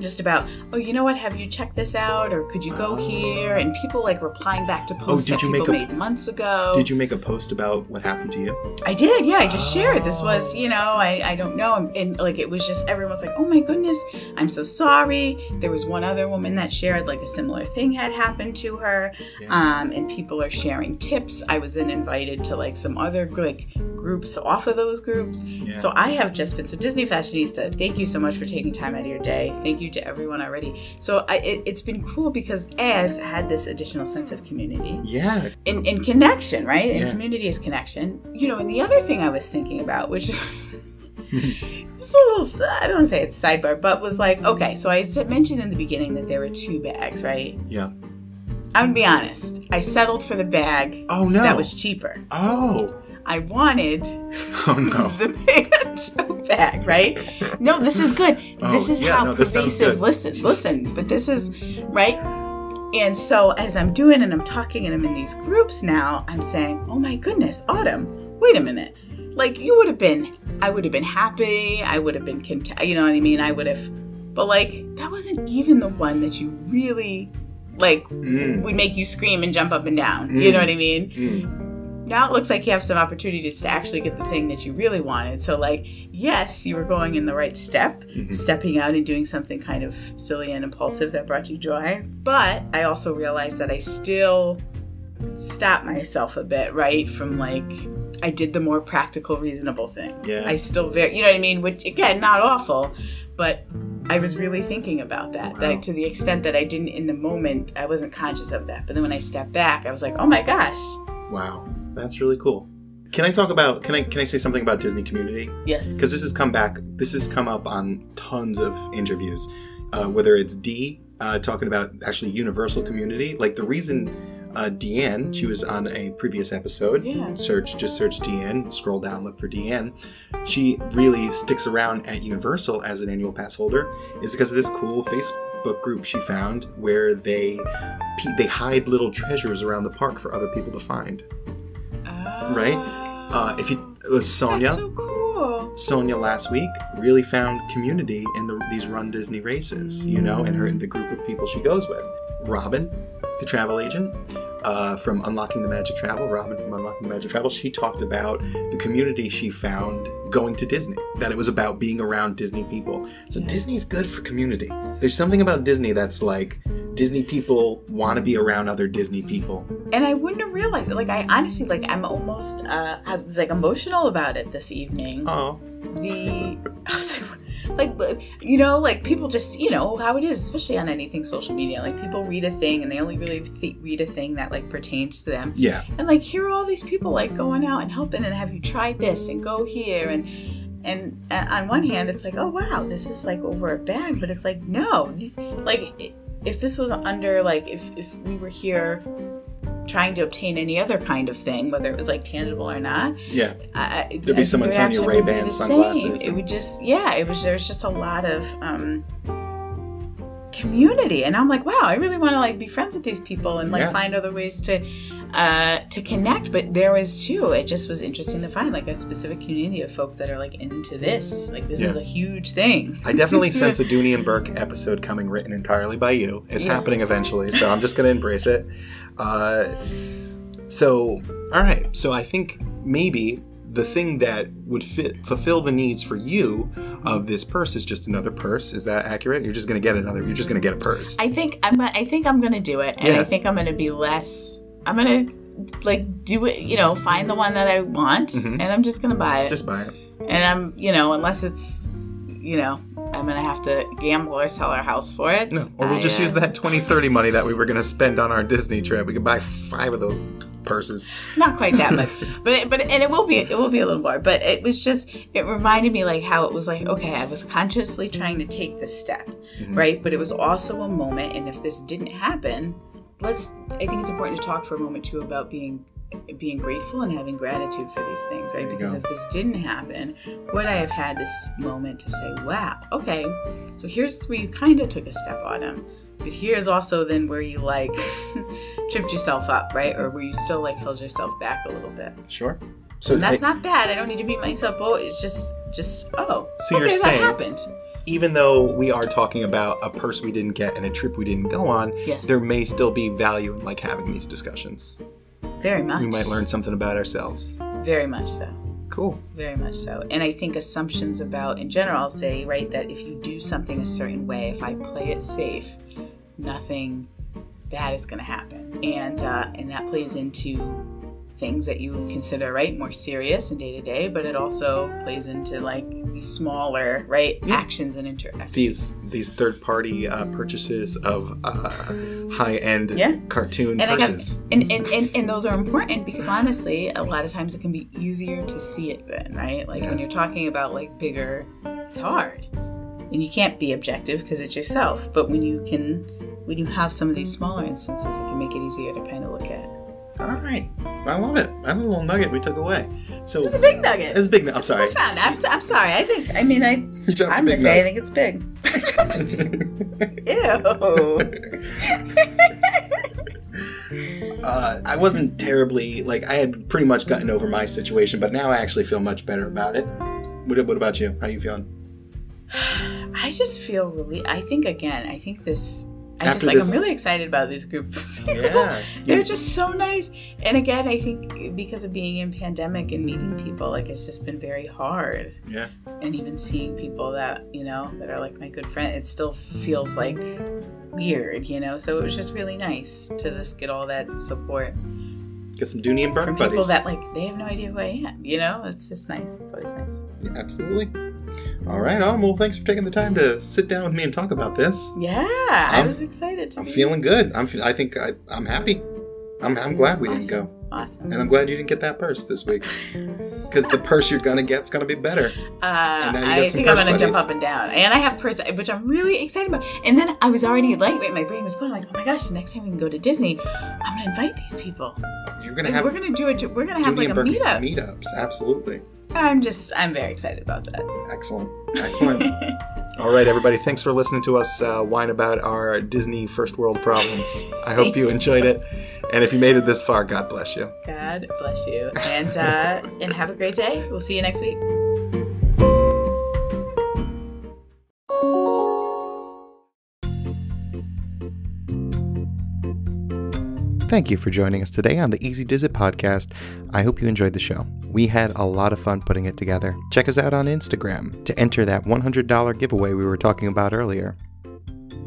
[SPEAKER 2] Just about, oh, you know what? Have you checked this out, or could you go
[SPEAKER 1] Oh.
[SPEAKER 2] here? And people like replying back to posts
[SPEAKER 1] did
[SPEAKER 2] that
[SPEAKER 1] you
[SPEAKER 2] people
[SPEAKER 1] make a-
[SPEAKER 2] made months ago.
[SPEAKER 1] Did you make a post about what happened to you?
[SPEAKER 2] I did, yeah. I just shared. This
[SPEAKER 1] Oh.
[SPEAKER 2] was, you know, I, I don't know. And, and, like it was just everyone's like, oh my goodness, I'm so sorry. There was one other woman that shared like a similar thing had happened to her.
[SPEAKER 1] Yeah.
[SPEAKER 2] Um, and people are sharing tips. I was then invited to like some other like groups off of those groups.
[SPEAKER 1] Yeah.
[SPEAKER 2] So I have just been so Disney Fashionista. Thank you so much for taking time out of your day. Thank you to everyone already. So I, it, it's been cool because A, I've had this additional sense of community
[SPEAKER 1] yeah.
[SPEAKER 2] in, in connection, right? And
[SPEAKER 1] Yeah.
[SPEAKER 2] community is connection. You know, and the other thing I was thinking about, which is it's a little, I don't want to say it's sidebar, but was like, okay, so I mentioned in the beginning that there were two bags, right?
[SPEAKER 1] Yeah.
[SPEAKER 2] I'm gonna be honest. I settled for the bag
[SPEAKER 1] Oh no.
[SPEAKER 2] that was cheaper.
[SPEAKER 1] Oh.
[SPEAKER 2] I wanted
[SPEAKER 1] Oh no.
[SPEAKER 2] the tote bag, right? No, this is good.
[SPEAKER 1] Oh,
[SPEAKER 2] this is
[SPEAKER 1] yeah,
[SPEAKER 2] how
[SPEAKER 1] no,
[SPEAKER 2] pervasive. Listen, listen, but this is right. And so as I'm doing and I'm talking and I'm in these groups now, I'm saying, "Oh my goodness, Autumn, wait a minute." Like you would have been, I would have been happy. I would have been content. You know what I mean? I would have, but like that wasn't even the one that you really like
[SPEAKER 1] Mm.
[SPEAKER 2] would make you scream and jump up and down. You
[SPEAKER 1] Mm.
[SPEAKER 2] know what I mean?
[SPEAKER 1] Mm.
[SPEAKER 2] Now it looks like you have some opportunities to actually get the thing that you really wanted. So, like, yes, you were going in the right step,
[SPEAKER 1] Mhm.
[SPEAKER 2] stepping out and doing something kind of silly and impulsive that brought you joy. But I also realized that I still stopped myself a bit, right? From like, I did the more practical, reasonable thing.
[SPEAKER 1] Yeah.
[SPEAKER 2] I still very, you know what I mean? Which, again, not awful, but I was really thinking about that.
[SPEAKER 1] Wow.
[SPEAKER 2] That to the extent that I didn't in the moment, I wasn't conscious of that. But then when I stepped back, I was like, oh my gosh.
[SPEAKER 1] Wow. That's really cool. Can I talk about can I can I say something about Disney community?
[SPEAKER 2] Yes.
[SPEAKER 1] Because this has come back this has come up on tons of interviews. Uh, whether it's D uh, talking about actually universal community. Like the reason uh, Deanne, she was on a previous episode.
[SPEAKER 2] Yeah.
[SPEAKER 1] Search just search Deanne, scroll down, look for Deanne. She really sticks around at Universal as an annual pass holder is because of this cool Facebook group she found where they they hide little treasures around the park for other people to find. Right? Uh, if you it was Sonia,
[SPEAKER 2] That's so cool.
[SPEAKER 1] Sonia last week really found community in the, these Run Disney races, you know, and her the group of people she goes with. Robin, the travel agent uh, from Unlocking the Magic Travel, Robin from Unlocking the Magic Travel, she talked about the community she found going to Disney. That it was about being around Disney people. So
[SPEAKER 2] Yeah.
[SPEAKER 1] Disney's good for community. There's something about Disney that's like Disney people want to be around other Disney people.
[SPEAKER 2] And I wouldn't have realized it. Like I honestly like I'm almost uh I was like emotional about it this evening.
[SPEAKER 1] Oh,
[SPEAKER 2] The I was like like you know like people just you know how it is especially on anything social media like people read a thing and they only really th- read a thing that like pertains to them
[SPEAKER 1] yeah.
[SPEAKER 2] and like here are all these people like going out and helping and have you tried this and go here and and uh, on one hand it's like oh wow this is like over a bag but it's like no these like if this was under like if if we were here trying to obtain any other kind of thing whether it was like tangible or not
[SPEAKER 1] Yeah.
[SPEAKER 2] I-
[SPEAKER 1] There'd be someone selling you
[SPEAKER 2] be
[SPEAKER 1] Ray-Ban sunglasses
[SPEAKER 2] same. it would just yeah it was there's just a lot of um community and i'm like wow i really want to like be friends with these people and like
[SPEAKER 1] Yeah.
[SPEAKER 2] find other ways to uh to connect but there was too it just was interesting to find like a specific community of folks that are like into this like this is a huge thing
[SPEAKER 1] I definitely sense a Dooney and Bourke episode coming written entirely by you. It's
[SPEAKER 2] Yeah.
[SPEAKER 1] happening eventually, so I'm just going to embrace it. Uh, so, all right. So I think maybe the thing that would fit fulfill the needs for you of this purse is just another purse. Is that accurate? You're just going to get another. You're just going to get a purse.
[SPEAKER 2] i think i'm gonna- i think i'm gonna do it and
[SPEAKER 1] Yeah.
[SPEAKER 2] i think i'm gonna be less I'm gonna like do it. You know, find the one that I want,
[SPEAKER 1] Mhm.
[SPEAKER 2] and I'm just gonna buy it.
[SPEAKER 1] Just buy it.
[SPEAKER 2] and I'm, you know, unless it's, you know, I'm gonna have to gamble or sell our house for it.
[SPEAKER 1] No, or we'll
[SPEAKER 2] I,
[SPEAKER 1] just
[SPEAKER 2] uh,
[SPEAKER 1] use that 2030 money that we were going to spend on our Disney trip. We could buy five of those purses.
[SPEAKER 2] not quite that much but it, but and it will be it will be a little more but it was just it reminded me like how it was like okay i was consciously trying to take this step
[SPEAKER 1] Mhm.
[SPEAKER 2] right but it was also a moment and if this didn't happen let's i think it's important to talk for a moment too about being being grateful and having gratitude for these things right because
[SPEAKER 1] go.
[SPEAKER 2] if this didn't happen would i have had this moment to say wow okay so here's where you kind of took a step on him but here's also then where you like tripped yourself up right or where you still like held yourself back a little bit
[SPEAKER 1] Sure. So
[SPEAKER 2] and that's
[SPEAKER 1] hey,
[SPEAKER 2] not bad. I don't need to beat myself up. Oh, it's just, just oh.
[SPEAKER 1] So you're
[SPEAKER 2] okay,
[SPEAKER 1] saying-
[SPEAKER 2] happened?
[SPEAKER 1] even though we are talking about a purse we didn't get and a trip we didn't go on,
[SPEAKER 2] Yes,
[SPEAKER 1] there may still be value in like having these discussions.
[SPEAKER 2] Very much.
[SPEAKER 1] We might learn something about ourselves.
[SPEAKER 2] very much so.
[SPEAKER 1] Cool.
[SPEAKER 2] Very much so. And I think assumptions about, in general, I'll say right that if you do something a certain way, if I play it safe, nothing bad is going to happen, and uh, and that plays into things that you consider right more serious and day to day, but it also plays into like these smaller right
[SPEAKER 1] Yeah.
[SPEAKER 2] actions and interactions.
[SPEAKER 1] These these third party uh, purchases of uh, high end
[SPEAKER 2] Yeah.
[SPEAKER 1] cartoon
[SPEAKER 2] And got- and, and, and, and those are important because honestly a lot of times it can be easier to see it then right like when you're talking about like bigger it's hard and you can't be objective because it's yourself but when you can when you have some of these smaller instances it can make it easier to kind of look at
[SPEAKER 1] All right. I love it. That's a little nugget we took away. So
[SPEAKER 2] it's a big nugget
[SPEAKER 1] It's a big. I'm sorry.
[SPEAKER 2] profound I'm, I'm sorry I think I mean I
[SPEAKER 1] You dropped a
[SPEAKER 2] I'm gonna say I think it's big ew
[SPEAKER 1] uh, I wasn't terribly like I had pretty much gotten over my situation, but now I actually feel much better about it. What, what about you? How are you feeling?
[SPEAKER 2] I just feel really. I think again. I think this. I
[SPEAKER 1] After
[SPEAKER 2] just like.
[SPEAKER 1] this-
[SPEAKER 2] I'm really excited about this group of oh, people.
[SPEAKER 1] Yeah.
[SPEAKER 2] They're just so nice. And again, I think because of being in pandemic and meeting people, like it's just been very hard.
[SPEAKER 1] Yeah.
[SPEAKER 2] And even seeing people that you know that are like my good friend, it still feels like weird, you know. So it was just really nice to just get all that support
[SPEAKER 1] Get some Dooney and Bourke
[SPEAKER 2] from people that like they have no idea who I am. You know, it's just nice. It's always nice.
[SPEAKER 1] Yeah, absolutely. All right, on. Well, thanks for taking the time to sit down with me and talk about this.
[SPEAKER 2] Yeah, I
[SPEAKER 1] I'm-
[SPEAKER 2] was excited to.
[SPEAKER 1] I'm
[SPEAKER 2] be-
[SPEAKER 1] feeling good. I'm. fe- I think I, I'm happy. I'm. I'm glad we didn't go,
[SPEAKER 2] Awesome.
[SPEAKER 1] and I'm glad you didn't get that purse this week, because the purse you're gonna get's gonna be better.
[SPEAKER 2] Uh,
[SPEAKER 1] now you got
[SPEAKER 2] I think I'm gonna jump up and down, and I have purse, which I'm really excited about. And then I was already like, my brain was going like, oh my gosh, the next time we can go to Disney, I'm gonna invite these people.
[SPEAKER 1] You're gonna have
[SPEAKER 2] we're gonna do it. We're gonna have like a meetup.
[SPEAKER 1] meetups. Absolutely.
[SPEAKER 2] I'm just, I'm very excited about that.
[SPEAKER 1] Excellent. Excellent. All right, everybody. Thanks for listening to us uh, whine about our Disney first world problems. I hope you enjoyed it, and if you made it this far, God bless you.
[SPEAKER 2] God bless you, and uh, and have a great day. We'll see you next week.
[SPEAKER 1] Thank you for joining us today on the Easy Diz podcast. I hope you enjoyed the show. We had a lot of fun putting it together. Check us out on Instagram to enter that $100 giveaway we were talking about earlier.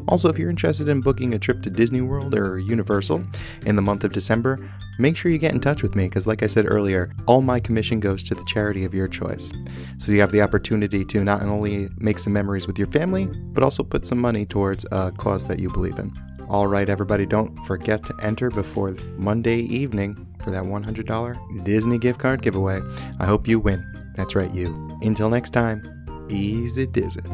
[SPEAKER 1] Also, if you're interested in booking a trip to Disney World or Universal in the month of December, make sure you get in touch with me because, like I said earlier, all my commission goes to the charity of your choice. So you have the opportunity to not only make some memories with your family, but also put some money towards a cause that you believe in. All right, everybody, don't forget to enter before Monday evening for that $100 Disney gift card giveaway. I hope you win. That's right, you. Until next time, Easy Dizit.